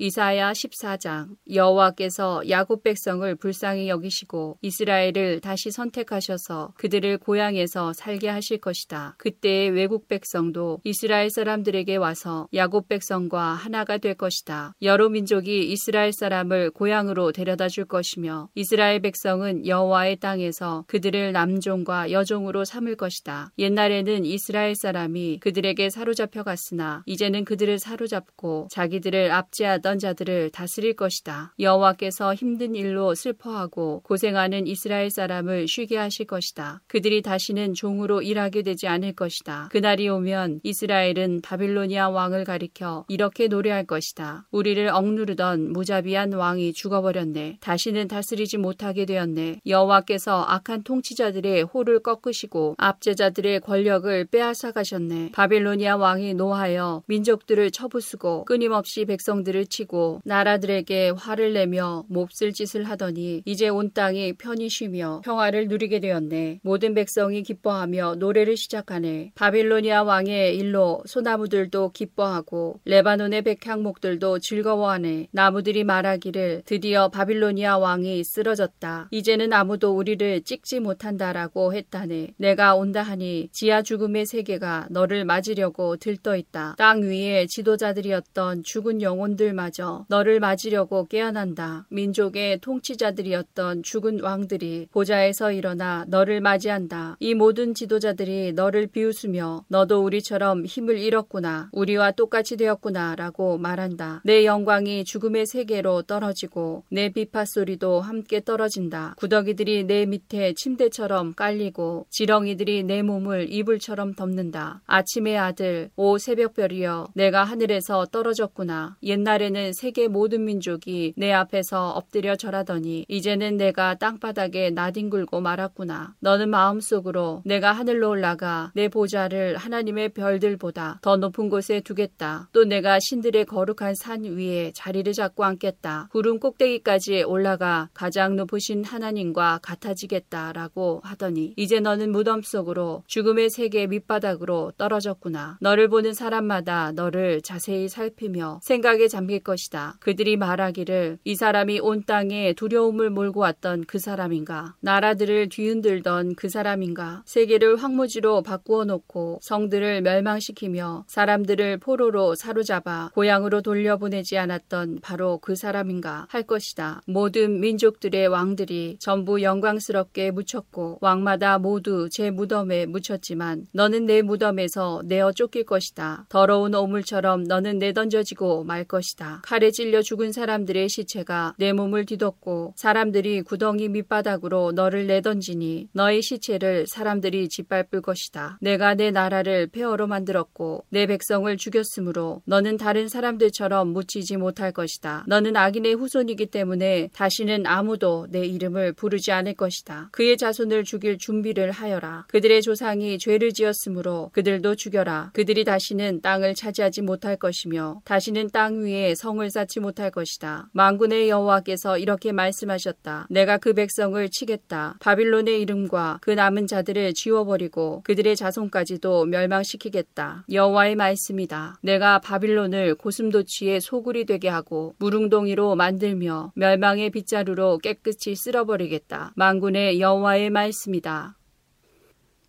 이사야 14장 여호와께서 야곱 백성을 불쌍히 여기시고 이스라엘을 다시 선택하셔서 그들을 고향에서 살게 하실 것이다. 그때의 외국 백성도 이스라엘 사람들에게 와서 야곱 백성과 하나가 될 것이다. 여러 민족이 이스라엘 사람을 고향으로 데려다 줄 것이며 이스라엘 백성은 여호와의 땅에서 그들을 남종과 여종으로 삼을 것이다. 옛날에는 이스라엘 사람이 그들에게 사로잡혀 갔으나 이제는 그들을 사로잡고 자기들을 압제하던 어떤 자들을 다스릴 것이다. 여호와께서 힘든 일로 슬퍼하고 고생하는 이스라엘 사람을 쉬게 하실 것이다. 그들이 다시는 종으로 일하게 되지 않을 것이다. 그날이 오면 이스라엘은 바빌로니아 왕을 가리켜 이렇게 노래할 것이다. 우리를 억누르던 무자비한 왕이 죽어버렸네. 다시는 다스리지 못하게 되었네. 여호와께서 악한 통치자들의 호를 꺾으시고 압제자들의 권력을 빼앗아 가셨네. 바빌로니아 왕이 노하여 민족들을 쳐부수고 끊임없이 백성들을 치 치고 나라들에게 화를 내며 몹쓸 짓을 하더니 이제 온 땅이 편히 쉬며 평화를 누리게 되었네. 모든 백성이 기뻐하며 노래를 시작하네. 바빌로니아 왕의 일로 소나무들도 기뻐하고 레바논의 백향목들도 즐거워하네. 나무들이 말하기를 드디어 바빌로니아 왕이 쓰러졌다. 이제는 아무도 우리를 찍지 못한다라고 했다네. 내가 온다 하니 지하 죽음의 세계가 너를 맞으려고 들떠 있다. 땅 위에 지도자들이었던 죽은 영혼들마저 맞아 너를 맞으려고 깨어난다. 민족의 통치자들이었던 죽은 왕들이 보좌에서 일어나 너를 맞이한다. 이 모든 지도자들이 너를 비웃으며 너도 우리처럼 힘을 잃었구나. 우리와 똑같이 되었구나. 라고 말한다. 내 영광이 죽음의 세계로 떨어지고 내 비파 소리도 함께 떨어진다. 구더기들이 내 밑에 침대처럼 깔리고 지렁이들이 내 몸을 이불처럼 덮는다. 아침의 아들, 오 새벽별이여, 내가 하늘에서 떨어졌구나. 옛날에는 이전에는 세계 모든 민족이 내 앞에서 엎드려 절하더니 이제는 내가 땅바닥에 나뒹굴고 말았구나. 너는 마음속으로 내가 하늘로 올라가 내 보좌를 하나님의 별들보다 더 높은 곳에 두겠다. 또 내가 신들의 거룩한 산 위에 자리를 잡고 앉겠다. 구름 꼭대기까지 올라가 가장 높으신 하나님과 같아지겠다라고 하더니 이제 너는 무덤 속으로 죽음의 세계 밑바닥으로 떨어졌구나. 너를 보는 사람마다 너를 자세히 살피며 생각에 잠길 것이다. 그들이 말하기를 이 사람이 온 땅에 두려움을 몰고 왔던 그 사람인가? 나라들을 뒤흔들던 그 사람인가? 세계를 황무지로 바꾸어 놓고 성들을 멸망시키며 사람들을 포로로 사로잡아 고향으로 돌려보내지 않았던 바로 그 사람인가 할 것이다. 모든 민족들의 왕들이 전부 영광스럽게 묻혔고 왕마다 모두 제 무덤에 묻혔지만 너는 내 무덤에서 내어 쫓길 것이다. 더러운 오물처럼 너는 내던져지고 말 것이다. 칼에 찔려 죽은 사람들의 시체가 내 몸을 뒤덮고 사람들이 구덩이 밑바닥으로 너를 내던지니 너의 시체를 사람들이 짓밟을 것이다. 내가 내 나라를 폐허로 만들었고 내 백성을 죽였으므로 너는 다른 사람들처럼 묻히지 못할 것이다. 너는 악인의 후손이기 때문에 다시는 아무도 내 이름을 부르지 않을 것이다. 그의 자손을 죽일 준비를 하여라. 그들의 조상이 죄를 지었으므로 그들도 죽여라. 그들이 다시는 땅을 차지하지 못할 것이며 다시는 땅 위에 성을 쌓지 못할 것이다. 망군의 여호와께서 이렇게 말씀하셨다. 내가 그 백성을 치겠다. 바빌론의 이름과 그 남은 자들을 지워버리고 그들의 자손까지도 멸망시키겠다. 여호와의 말씀이다. 내가 바빌론을 고슴도치의 소굴이 되게 하고 무릉동이로 만들며 멸망의 빗자루로 깨끗이 쓸어버리겠다. 망군의 여호와의 말씀이다.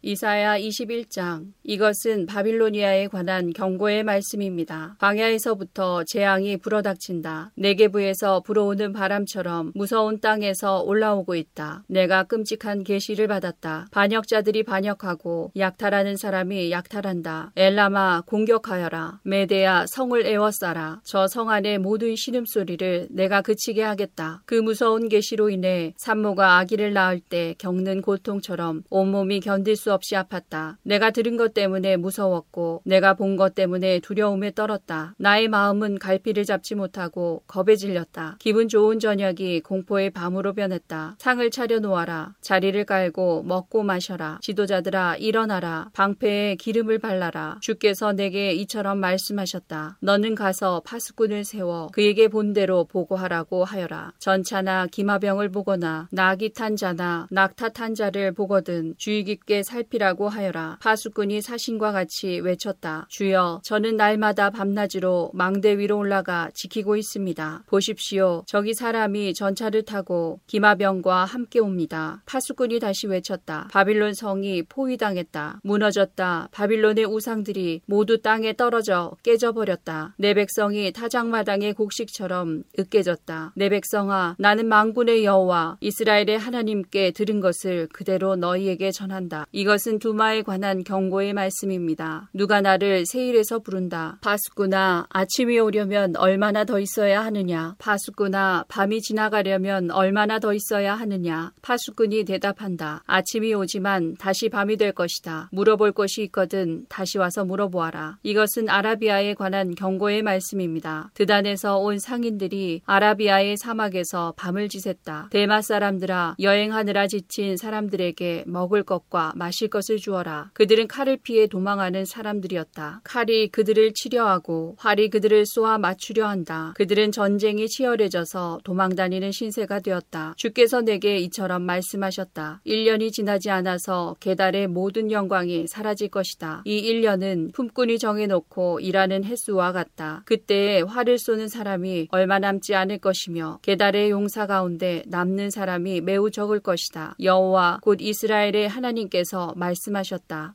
이사야 21장 이것은 바빌로니아에 관한 경고의 말씀입니다. 광야에서부터 재앙이 불어닥친다. 내게부에서 불어오는 바람처럼 무서운 땅에서 올라오고 있다. 내가 끔찍한 계시를 받았다. 반역자들이 반역하고 약탈하는 사람이 약탈한다. 엘라마 공격하여라. 메데야 성을 에워싸라. 저 성 안의 모든 신음소리를 내가 그치게 하겠다. 그 무서운 계시로 인해 산모가 아기를 낳을 때 겪는 고통처럼 온몸이 견딜 수 없이 아팠다. 내가 들은 것 때문에 무서웠고 내가 본 것 때문에 두려움에 떨었다. 나의 마음은 갈피를 잡지 못하고 겁에 질렸다. 기분 좋은 저녁이 공포의 밤으로 변했다. 상을 차려 놓아라. 자리를 깔고 먹고 마셔라. 지도자들아 일어나라. 방패에 기름을 발라라. 주께서 내게 이처럼 말씀하셨다. 너는 가서 파수꾼을 세워 그에게 본대로 보고하라고 하여라. 전차나 기마병을 보거나 낙이 탄 자나 낙타 탄 자를 보거든 주의 깊게 살 살피라고 하여라. 파수꾼이 사신과 같이 외쳤다. 주여, 저는 날마다 밤낮으로 망대 위로 올라가 지키고 있습니다. 보십시오. 저기 사람이 전차를 타고 기마병과 함께 옵니다. 파수꾼이 다시 외쳤다. 바빌론 성이 포위당했다. 무너졌다. 바빌론의 우상들이 모두 땅에 떨어져 깨져버렸다. 내 백성이 타작마당의 곡식처럼 으깨졌다. 내 백성아, 나는 망군의 여호와 이스라엘의 하나님께 들은 것을 그대로 너희에게 전한다. 이것 이것은 두마에 관한 경고의 말씀입니다. 누가 나를 세일에서 부른다. 파수구나 아침이 오려면 얼마나 더 있어야 하느냐. 파수구나 밤이 지나가려면 얼마나 더 있어야 하느냐. 파수꾼이 대답한다. 아침이 오지만 다시 밤이 될 것이다. 물어볼 것이 있거든 다시 와서 물어보아라. 이것은 아라비아에 관한 경고의 말씀입니다. 드단에서 온 상인들이 아라비아의 사막에서 밤을 지샜다. 대마 사람들아 여행하느라 지친 사람들에게 먹을 것과 마실 마실 것을 주어라. 그들은 칼을 피해 도망하는 사람들이었다. 칼이 그들을 치려하고 활이 그들을 쏘아 맞추려 한다. 그들은 전쟁이 치열해져서 도망다니는 신세가 되었다. 주께서 내게 이처럼 말씀하셨다. 1년이 지나지 않아서 계달의 모든 영광이 사라질 것이다. 이 1년은 품꾼이 정해놓고 일하는 횟수와 같다. 그때에 활을 쏘는 사람이 얼마 남지 않을 것이며 계달의 용사 가운데 남는 사람이 매우 적을 것이다. 여호와 곧 이스라엘의 하나님께서 말씀하셨다.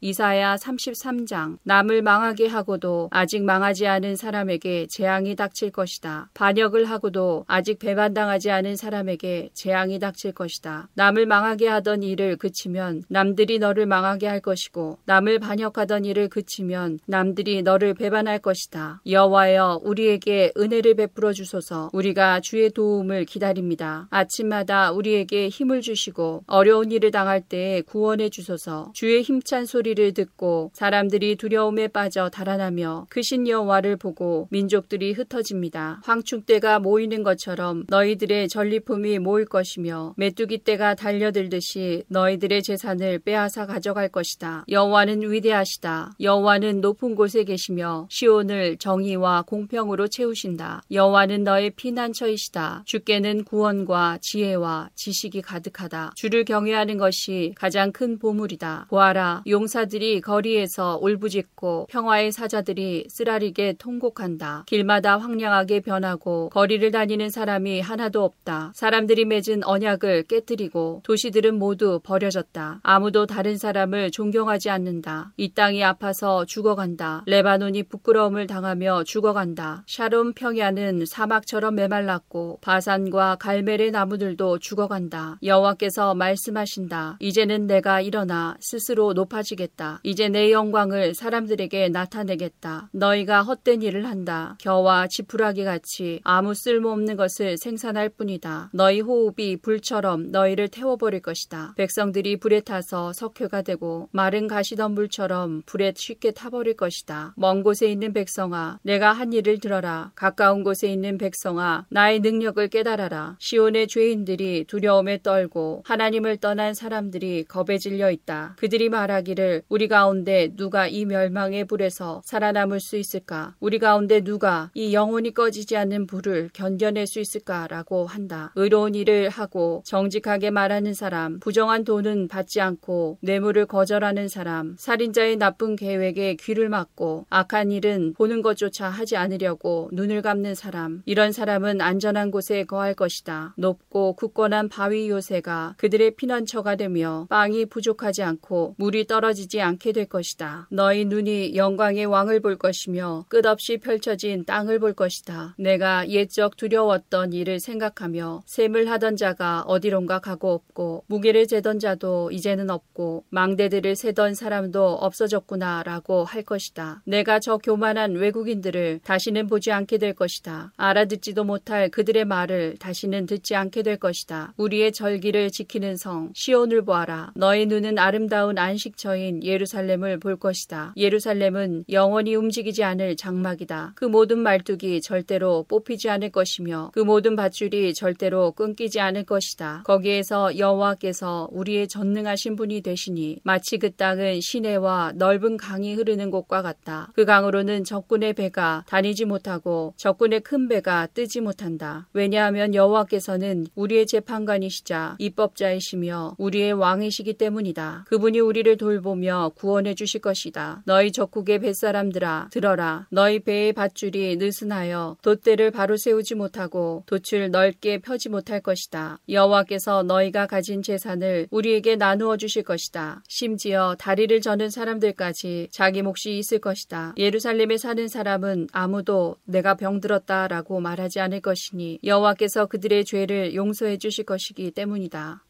이사야 33장 남을 망하게 하고도 아직 망하지 않은 사람에게 재앙이 닥칠 것이다. 반역을 하고도 아직 배반당하지 않은 사람에게 재앙이 닥칠 것이다. 남을 망하게 하던 일을 그치면 남들이 너를 망하게 할 것이고 남을 반역하던 일을 그치면 남들이 너를 배반할 것이다. 여호와여 우리에게 은혜를 베풀어 주소서. 우리가 주의 도움을 기다립니다. 아침마다 우리에게 힘을 주시고 어려운 일을 당할 때에 구원해 주소서. 주의 힘찬 소리 소리를 듣고 사람들이 두려움에 빠져 달아나며 크신 여호와를 보고 민족들이 흩어집니다. 황충 때가 모이는 것처럼 너희들의 전리품이 모일 것이며 메뚜기 때가 달려들듯이 너희들의 재산을 빼앗아 가져갈 것이다. 여호와는 위대하시다. 여호와는 높은 곳에 계시며 시온을 정의와 공평으로 채우신다. 여호와는 너의 피난처이시다. 주께는 구원과 지혜와 지식이 가득하다. 주를 경외하는 것이 가장 큰 보물이다. 보아라, 용사 들이 거리에서 울부짖고 평화의 사자들이 쓰라리게 통곡한다. 길마다 황량하게 변하고 거리를 다니는 사람이 하나도 없다. 사람들이 맺은 언약을 깨뜨리고 도시들은 모두 버려졌다. 아무도 다른 사람을 존경하지 않는다. 이 땅이 아파서 죽어간다. 레바논이 부끄러움을 당하며 죽어간다. 샤롬 평야는 사막처럼 메말랐고 바산과 갈멜의 나무들도 죽어간다. 여호와께서 말씀하신다. 이제는 내가 일어나 스스로 높아지겠다. 이제 내 영광을 사람들에게 나타내겠다. 너희가 헛된 일을 한다. 겨와 지푸라기 같이 아무 쓸모없는 것을 생산할 뿐이다. 너희 호흡이 불처럼 너희를 태워버릴 것이다. 백성들이 불에 타서 석회가 되고 마른 가시덤불처럼 불에 쉽게 타버릴 것이다. 먼 곳에 있는 백성아, 내가 한 일을 들어라. 가까운 곳에 있는 백성아, 나의 능력을 깨달아라. 시온의 죄인들이 두려움에 떨고 하나님을 떠난 사람들이 겁에 질려 있다. 그들이 말하기를 우리 가운데 누가 이 멸망의 불에서 살아남을 수 있을까? 우리 가운데 누가 이 영원히 꺼지지 않는 불을 견뎌낼 수 있을까라고 한다. 의로운 일을 하고 정직하게 말하는 사람, 부정한 돈은 받지 않고 뇌물을 거절하는 사람, 살인자의 나쁜 계획에 귀를 막고 악한 일은 보는 것조차 하지 않으려고 눈을 감는 사람, 이런 사람은 안전한 곳에 거할 것이다. 높고 굳건한 바위 요새가 그들의 피난처가 되며 빵이 부족하지 않고 물이 떨어지지 않게 될 것이다. 너희 눈이 영광의 왕을 볼 것이며 끝없이 펼쳐진 땅을 볼 것이다. 내가 옛적 두려웠던 일을 생각하며 셈을 하던 자가 어디론가 가고 없고 무게를 재던 자도 이제는 없고 망대들을 세던 사람도 없어졌구나라고 할 것이다. 내가 저 교만한 외국인들을 다시는 보지 않게 될 것이다. 알아듣지도 못할 그들의 말을 다시는 듣지 않게 될 것이다. 우리의 절기를 지키는 성 시온을 보아라. 너의 눈은 아름다운 안식처인 예루살렘을 볼 것이다. 예루살렘은 영원히 움직이지 않을 장막이다. 그 모든 말뚝이 절대로 뽑히지 않을 것이며 그 모든 밧줄이 절대로 끊기지 않을 것이다. 거기에서 여호와께서 우리의 전능하신 분이 되시니 마치 그 땅은 시내와 넓은 강이 흐르는 곳과 같다. 그 강으로는 적군의 배가 다니지 못하고 적군의 큰 배가 뜨지 못한다. 왜냐하면 여호와께서는 우리의 재판관이시자 입법자이시며 우리의 왕이시기 때문이다. 그분이 우리를 돌보며 구원해 주실 것이다. 너희 적국의 뱃사람들아 들어라. 너희 배의 밧줄이 느슨하여 돛대를 바로 세우지 못하고 돛을 넓게 펴지 못할 것이다. 여호와께서 너희가 가진 재산을 우리에게 나누어 주실 것이다. 심지어 다리를 저는 사람들까지 자기 몫이 있을 것이다. 예루살렘에 사는 사람은 아무도 내가 병들었다라고 말하지 않을 것이니 여호와께서 그들의 죄를 용서해 주실 것이기 때문이다.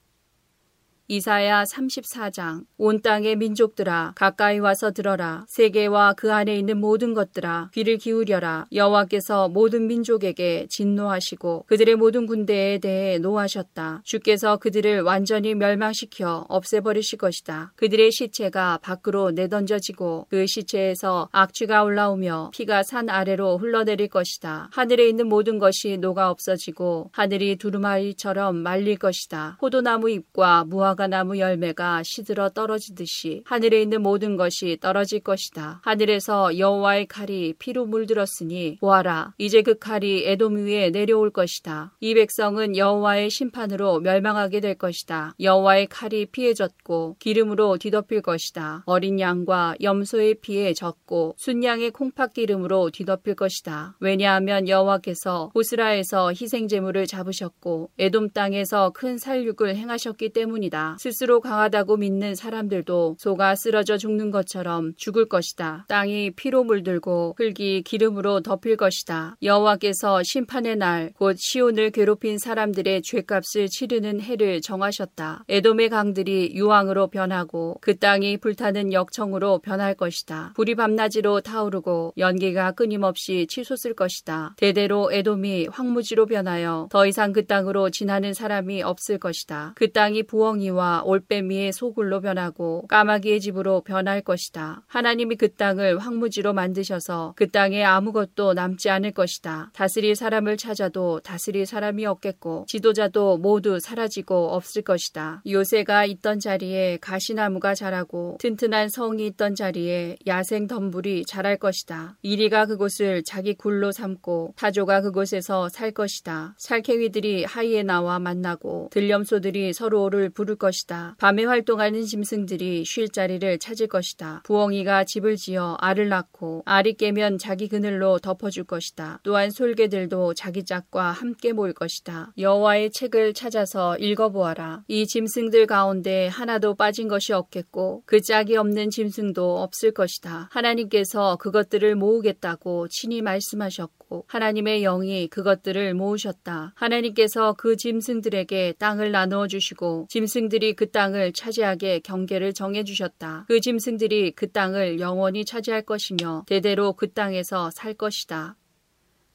이사야 34장 온 땅의 민족들아 가까이 와서 들어라. 세계와 그 안에 있는 모든 것들아 귀를 기울여라. 여호와께서 모든 민족에게 진노하시고 그들의 모든 군대에 대해 노하셨다. 주께서 그들을 완전히 멸망시켜 없애버리실 것이다. 그들의 시체가 밖으로 내던져지고 그 시체에서 악취가 올라오며 피가 산 아래로 흘러내릴 것이다. 하늘에 있는 모든 것이 녹아 없어지고 하늘이 두루마리처럼 말릴 것이다. 포도나무 잎과 무화 무화과 나무 열매가 시들어 떨어지듯이 하늘에 있는 모든 것이 떨어질 것이다. 하늘에서 여호와의 칼이 피로 물들었으니 보아라 이제 그 칼이 에돔 위에 내려올 것이다. 이 백성은 여호와의 심판으로 멸망하게 될 것이다. 여호와의 칼이 피해 졌고 기름으로 뒤덮일 것이다. 어린 양과 염소의 피에 졌고 순양의 콩팥 기름으로 뒤덮일 것이다. 왜냐하면 여호와께서 보스라에서 희생 제물을 잡으셨고 에돔 땅에서 큰 살육을 행하셨기 때문이다. 스스로 강하다고 믿는 사람들도 소가 쓰러져 죽는 것처럼 죽을 것이다. 땅이 피로 물들고 흙이 기름으로 덮일 것이다. 여호와께서 심판의 날 곧 시온을 괴롭힌 사람들의 죄값을 치르는 해를 정하셨다. 에돔의 강들이 유황으로 변하고 그 땅이 불타는 역청으로 변할 것이다. 불이 밤낮으로 타오르고 연기가 끊임없이 치솟을 것이다. 대대로 에돔이 황무지로 변하여 더 이상 그 땅으로 지나는 사람이 없을 것이다. 그 땅이 부엉이와 뱀이와 올빼미의 소굴로 변하고 까마귀의 집으로 변할 것이다. 하나님이 그 땅을 황무지로 만드셔서 그 땅에 아무것도 남지 않을 것이다. 다스릴 사람을 찾아도 다스릴 사람이 없겠고 지도자도 모두 사라지고 없을 것이다. 요새가 있던 자리에 가시나무가 자라고 튼튼한 성이 있던 자리에 야생 덤불이 자랄 것이다. 이리가 그곳을 자기 굴로 삼고 타조가 그곳에서 살 것이다. 살쾡이들이 하이에나와 만나고 들염소들이 서로를 부를 것이다. 밤에 활동하는 짐승들이 쉴 자리를 찾을 것이다. 부엉이가 집을 지어 알을 낳고 알이 깨면 자기 그늘로 덮어줄 것이다. 또한 솔개들도 자기 짝과 함께 모일 것이다. 여호와의 책을 찾아서 읽어보아라. 이 짐승들 가운데 하나도 빠진 것이 없겠고 그 짝이 없는 짐승도 없을 것이다. 하나님께서 그것들을 모으겠다고 친히 말씀하셨고 하나님의 영이 그것들을 모으셨다. 하나님께서 그 짐승들에게 땅을 나누어 주시고 짐승들 이 그 땅을 차지하게 경계를 정해 주셨다. 그 짐승들이 그 땅을 영원히 차지할 것이며 대대로 그 땅에서 살 것이다.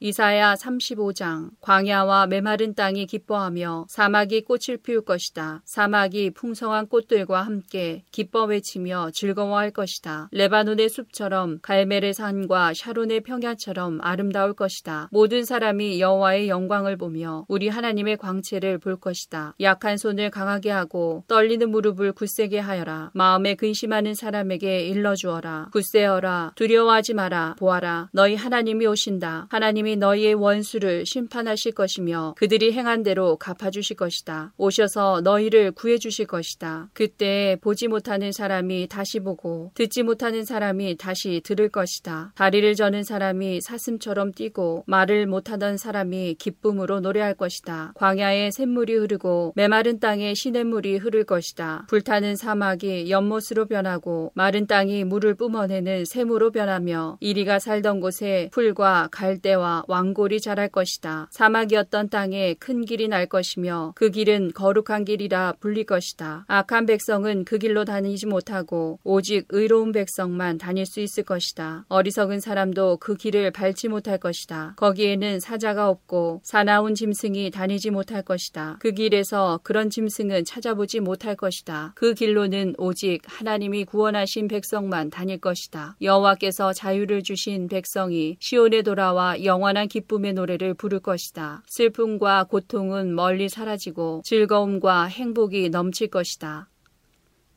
이사야 35장 광야와 메마른 땅이 기뻐하며 사막이 꽃을 피울 것이다. 사막이 풍성한 꽃들과 함께 기뻐 외치며 즐거워할 것이다. 레바논의 숲처럼 갈멜의 산과 샤론의 평야처럼 아름다울 것이다. 모든 사람이 여호와의 영광을 보며 우리 하나님의 광채를 볼 것이다. 약한 손을 강하게 하고 떨리는 무릎을 굳세게 하여라. 마음에 근심하는 사람에게 일러 주어라. 굳세어라. 두려워하지 마라. 보아라. 너희 하나님이 오신다. 하나님이 너희의 원수를 심판하실 것이며 그들이 행한 대로 갚아주실 것이다. 오셔서 너희를 구해주실 것이다. 그때 보지 못하는 사람이 다시 보고 듣지 못하는 사람이 다시 들을 것이다. 다리를 저는 사람이 사슴처럼 뛰고 말을 못하던 사람이 기쁨으로 노래할 것이다. 광야에 샘물이 흐르고 메마른 땅에 시냇물이 흐를 것이다. 불타는 사막이 연못으로 변하고 마른 땅이 물을 뿜어내는 샘으로 변하며 이리가 살던 곳에 풀과 갈대와 왕골이 자랄 것이다. 사막이었던 땅에 큰 길이 날 것이며 그 길은 거룩한 길이라 불릴 것이다. 악한 백성은 그 길로 다니지 못하고 오직 의로운 백성만 다닐 수 있을 것이다. 어리석은 사람도 그 길을 밟지 못할 것이다. 거기에는 사자가 없고 사나운 짐승이 다니지 못할 것이다. 그 길에서 그런 짐승은 찾아보지 못할 것이다. 그 길로는 오직 하나님이 구원하신 백성만 다닐 것이다. 여호와께서 자유를 주신 백성이 시온에 돌아와 영원한 영원한 기쁨의 노래를 부를 것이다. 슬픔과 고통은 멀리 사라지고 즐거움과 행복이 넘칠 것이다.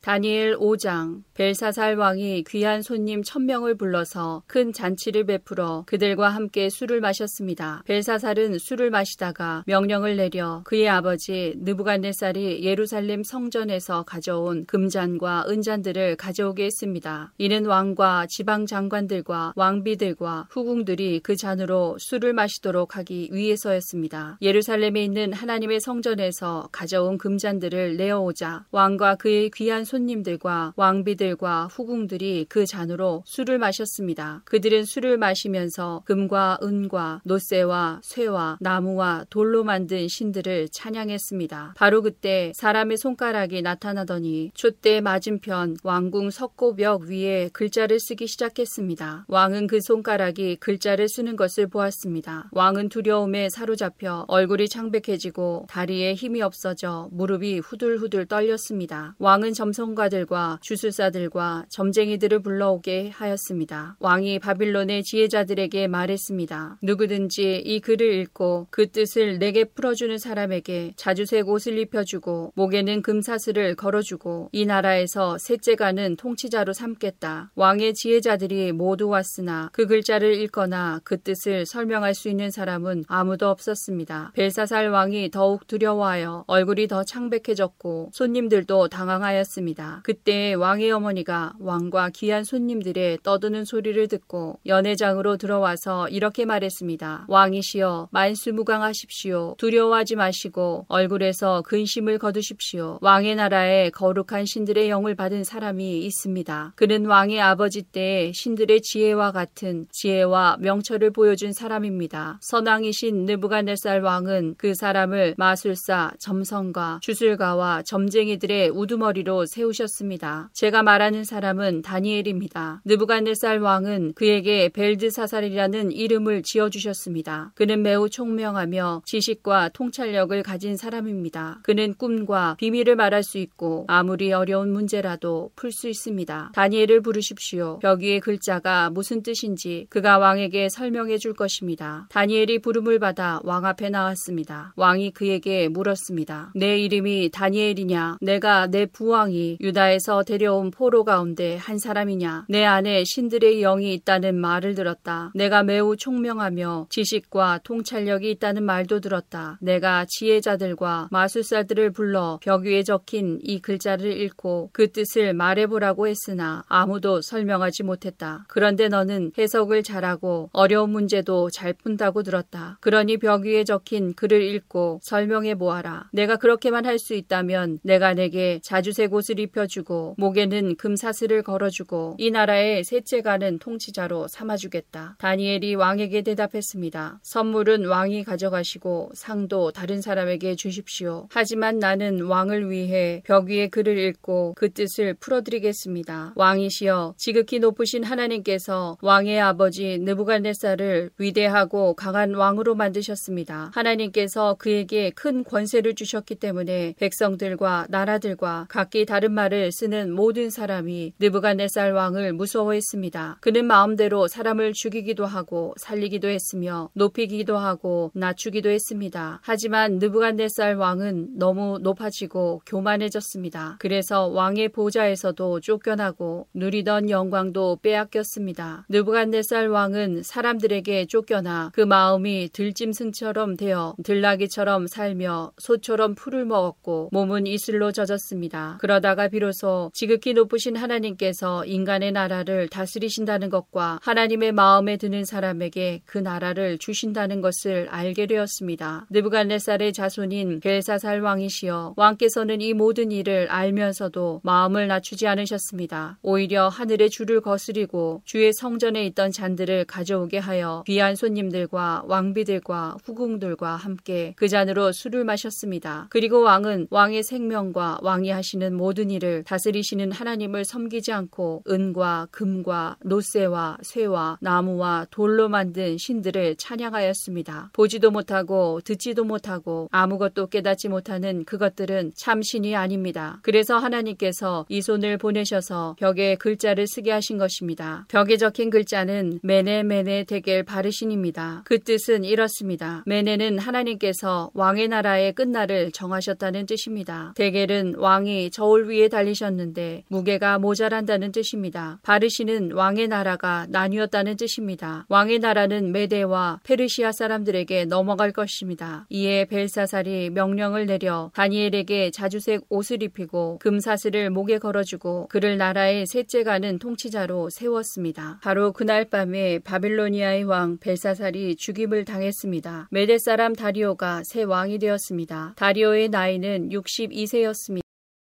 다니엘 5장 벨사살 왕이 귀한 손님 천명을 불러서 큰 잔치를 베풀어 그들과 함께 술을 마셨습니다. 벨사살은 술을 마시다가 명령을 내려 그의 아버지 느부갓네살이 예루살렘 성전에서 가져온 금잔과 은잔들을 가져오게 했습니다. 이는 왕과 지방 장관들과 왕비들과 후궁들이 그 잔으로 술을 마시도록 하기 위해서였습니다. 예루살렘에 있는 하나님의 성전에서 가져온 금잔들을 내어오자 왕과 그의 귀한 손 손님들과 왕비들 과 후궁들이 그 잔으로 술을 마셨습니다. 그들은 술을 마시면서 금과 은과 노쇠와 쇠와 나무와 돌로 만든 신들을 찬양했습니다. 바로 그때 사람의 손가락이 나타나더니 촛대 맞은편 왕궁 석고벽 위에 글자를 쓰기 시작했습니다. 왕은 그 손가락이 글자를 쓰는 것을 보았습니다. 왕은 두려움에 사로잡혀 얼굴이 창백해지고 다리에 힘이 없어져 무릎이 후들후들 떨렸습니다. 왕은 점성 전문가들과 주술사들 과 점쟁이들을 불러오게 하였습니다. 왕이 바빌론의 지혜자들에게 말했습니다. 누구든지 이 글을 읽고 그 뜻을 내게 풀어주는 사람에게 자주색 옷을 입혀주고 목에는 금사슬을 걸어주고 이 나라에서 셋째가는 통치자로 삼겠다. 왕의 지혜자들이 모두 왔으나 그 글자를 읽거나 그 뜻을 설명할 수 있는 사람은 아무도 없었습니다. 벨사살 왕이 더욱 두려워하여 얼굴이 더 창백해졌고 손님들도 당황하였습니다. 그때 왕의 어머 니가 왕과 귀한 손님들의 떠드는 소리를 듣고 연회장으로 들어와서 이렇게 말했습니다. 왕이시여 만수무강하십시오. 두려워하지 마시고 얼굴에서 근심을 거두십시오. 왕의 나라에 거룩한 신들의 영을 받은 사람이 있습니다. 그는 왕의 아버지 때의 신들의 지혜와 같은 지혜와 명철을 보여준 사람입니다. 선왕이신 느부갓네살 왕은 그 사람을 마술사, 점성가, 주술가와 점쟁이들의 우두머리로 세우셨습니다. 제가 말 하는 사람은 다니엘입니다. 느부갓네살 왕은 그에게 벨드사살이라는 이름을 지어주셨습니다. 그는 매우 총명하며 지식과 통찰력을 가진 사람입니다. 그는 꿈과 비밀을 말할 수 있고 아무리 어려운 문제라도 풀 수 있습니다. 다니엘을 부르십시오. 벽 위의 글자가 무슨 뜻인지 그가 왕에게 설명해 줄 것입니다. 다니엘이 부름을 받아 왕 앞에 나왔습니다. 왕이 그에게 물었습니다. 내 이름이 다니엘이냐? 내가 내 부왕이 유다에서 데려온 포로 가운데 한 사람이냐? 내 안에 신들의 영이 있다는 말을 들었다. 내가 매우 총명하며 지식과 통찰력이 있다는 말도 들었다. 내가 지혜자들과 마술사들을 불러 벽 위에 적힌 이 글자를 읽고 그 뜻을 말해보라고 했으나 아무도 설명하지 못했다. 그런데 너는 해석을 잘하고 어려운 문제도 잘 푼다고 들었다. 그러니 벽 위에 적힌 글을 읽고 설명해 보아라. 내가 그렇게만 할 수 있다면 내가 내게 자주색 옷을 입혀주고 목에는 금사슬을 걸어주고 이 나라의 셋째 가는 통치자로 삼아주겠다. 다니엘이 왕에게 대답했습니다. 선물은 왕이 가져가시고 상도 다른 사람에게 주십시오. 하지만 나는 왕을 위해 벽 위에 글을 읽고 그 뜻을 풀어드리겠습니다. 왕이시여 지극히 높으신 하나님께서 왕의 아버지 느부갓네살을 위대하고 강한 왕으로 만드셨습니다. 하나님께서 그에게 큰 권세를 주셨기 때문에 백성들과 나라들과 각기 다른 말을 쓰는 모든 사람이 느부갓네살 왕을 무서워했습니다. 그는 마음대로 사람을 죽이기도 하고 살리기도 했으며 높이기도 하고 낮추기도 했습니다. 하지만 느부갓네살 왕은 너무 높아지고 교만해졌습니다. 그래서 왕의 보좌에서도 쫓겨나고 누리던 영광도 빼앗겼습니다. 느부갓네살 왕은 사람들에게 쫓겨나 그 마음이 들짐승처럼 되어 들나귀처럼 살며 소처럼 풀을 먹었고 몸은 이슬로 젖었습니다. 그러다가 비로소 지극히 높 으신 하나님께서 인간의 나라를 다스리신다는 것과 하나님의 마음에 드는 사람에게 그 나라를 주신다는 것을 알게 되었습니다. 느부갓네살의 자손인 벨사살 왕이시여 왕께서는 이 모든 일을 알면서도 마음을 낮추지 않으셨습니다. 오히려 하늘의 줄을 거스리고 주의 성전에 있던 잔들을 가져오게 하여 귀한 손님들과 왕비들과 후궁들과 함께 그 잔으로 술을 마셨습니다. 그리고 왕은 왕의 생명과 왕이 하시는 모든 일을 다스리시는 하나님 을 섬기지 않고 은과 금과 노쇠와 쇠와 나무와 돌로 만든 신들을 찬양하였습니다. 보지도 못하고 듣지도 못하고 아무것도 깨닫지 못하는 그것들은 참 신이 아닙니다. 그래서 하나님께서 이 손을 보내셔서 벽에 글자를 쓰게 하신 것입니다. 벽에 적힌 글자는 메네 메네 데겔 바르신입니다. 그 뜻은 이렇습니다. 메네는 하나님께서 왕의 나라의 끝날을 정하셨다는 뜻입니다. 데겔은 왕이 저울 위에 달리셨는데 무 게가 모자란다는 뜻입니다. 바르신은 왕의 나라가 나뉘었다는 뜻입니다. 왕의 나라는 메데와 페르시아 사람들에게 넘어갈 것입니다. 이에 벨사살이 명령을 내려 다니엘에게 자주색 옷을 입히고 금사슬을 목에 걸어주고 그를 나라의 셋째 가는 통치자로 세웠습니다. 바로 그날 밤에 바빌로니아의 왕 벨사살이 죽임을 당했습니다. 메데 사람 다리오가 새 왕이 되었습니다. 다리오의 나이는 62세였습니다.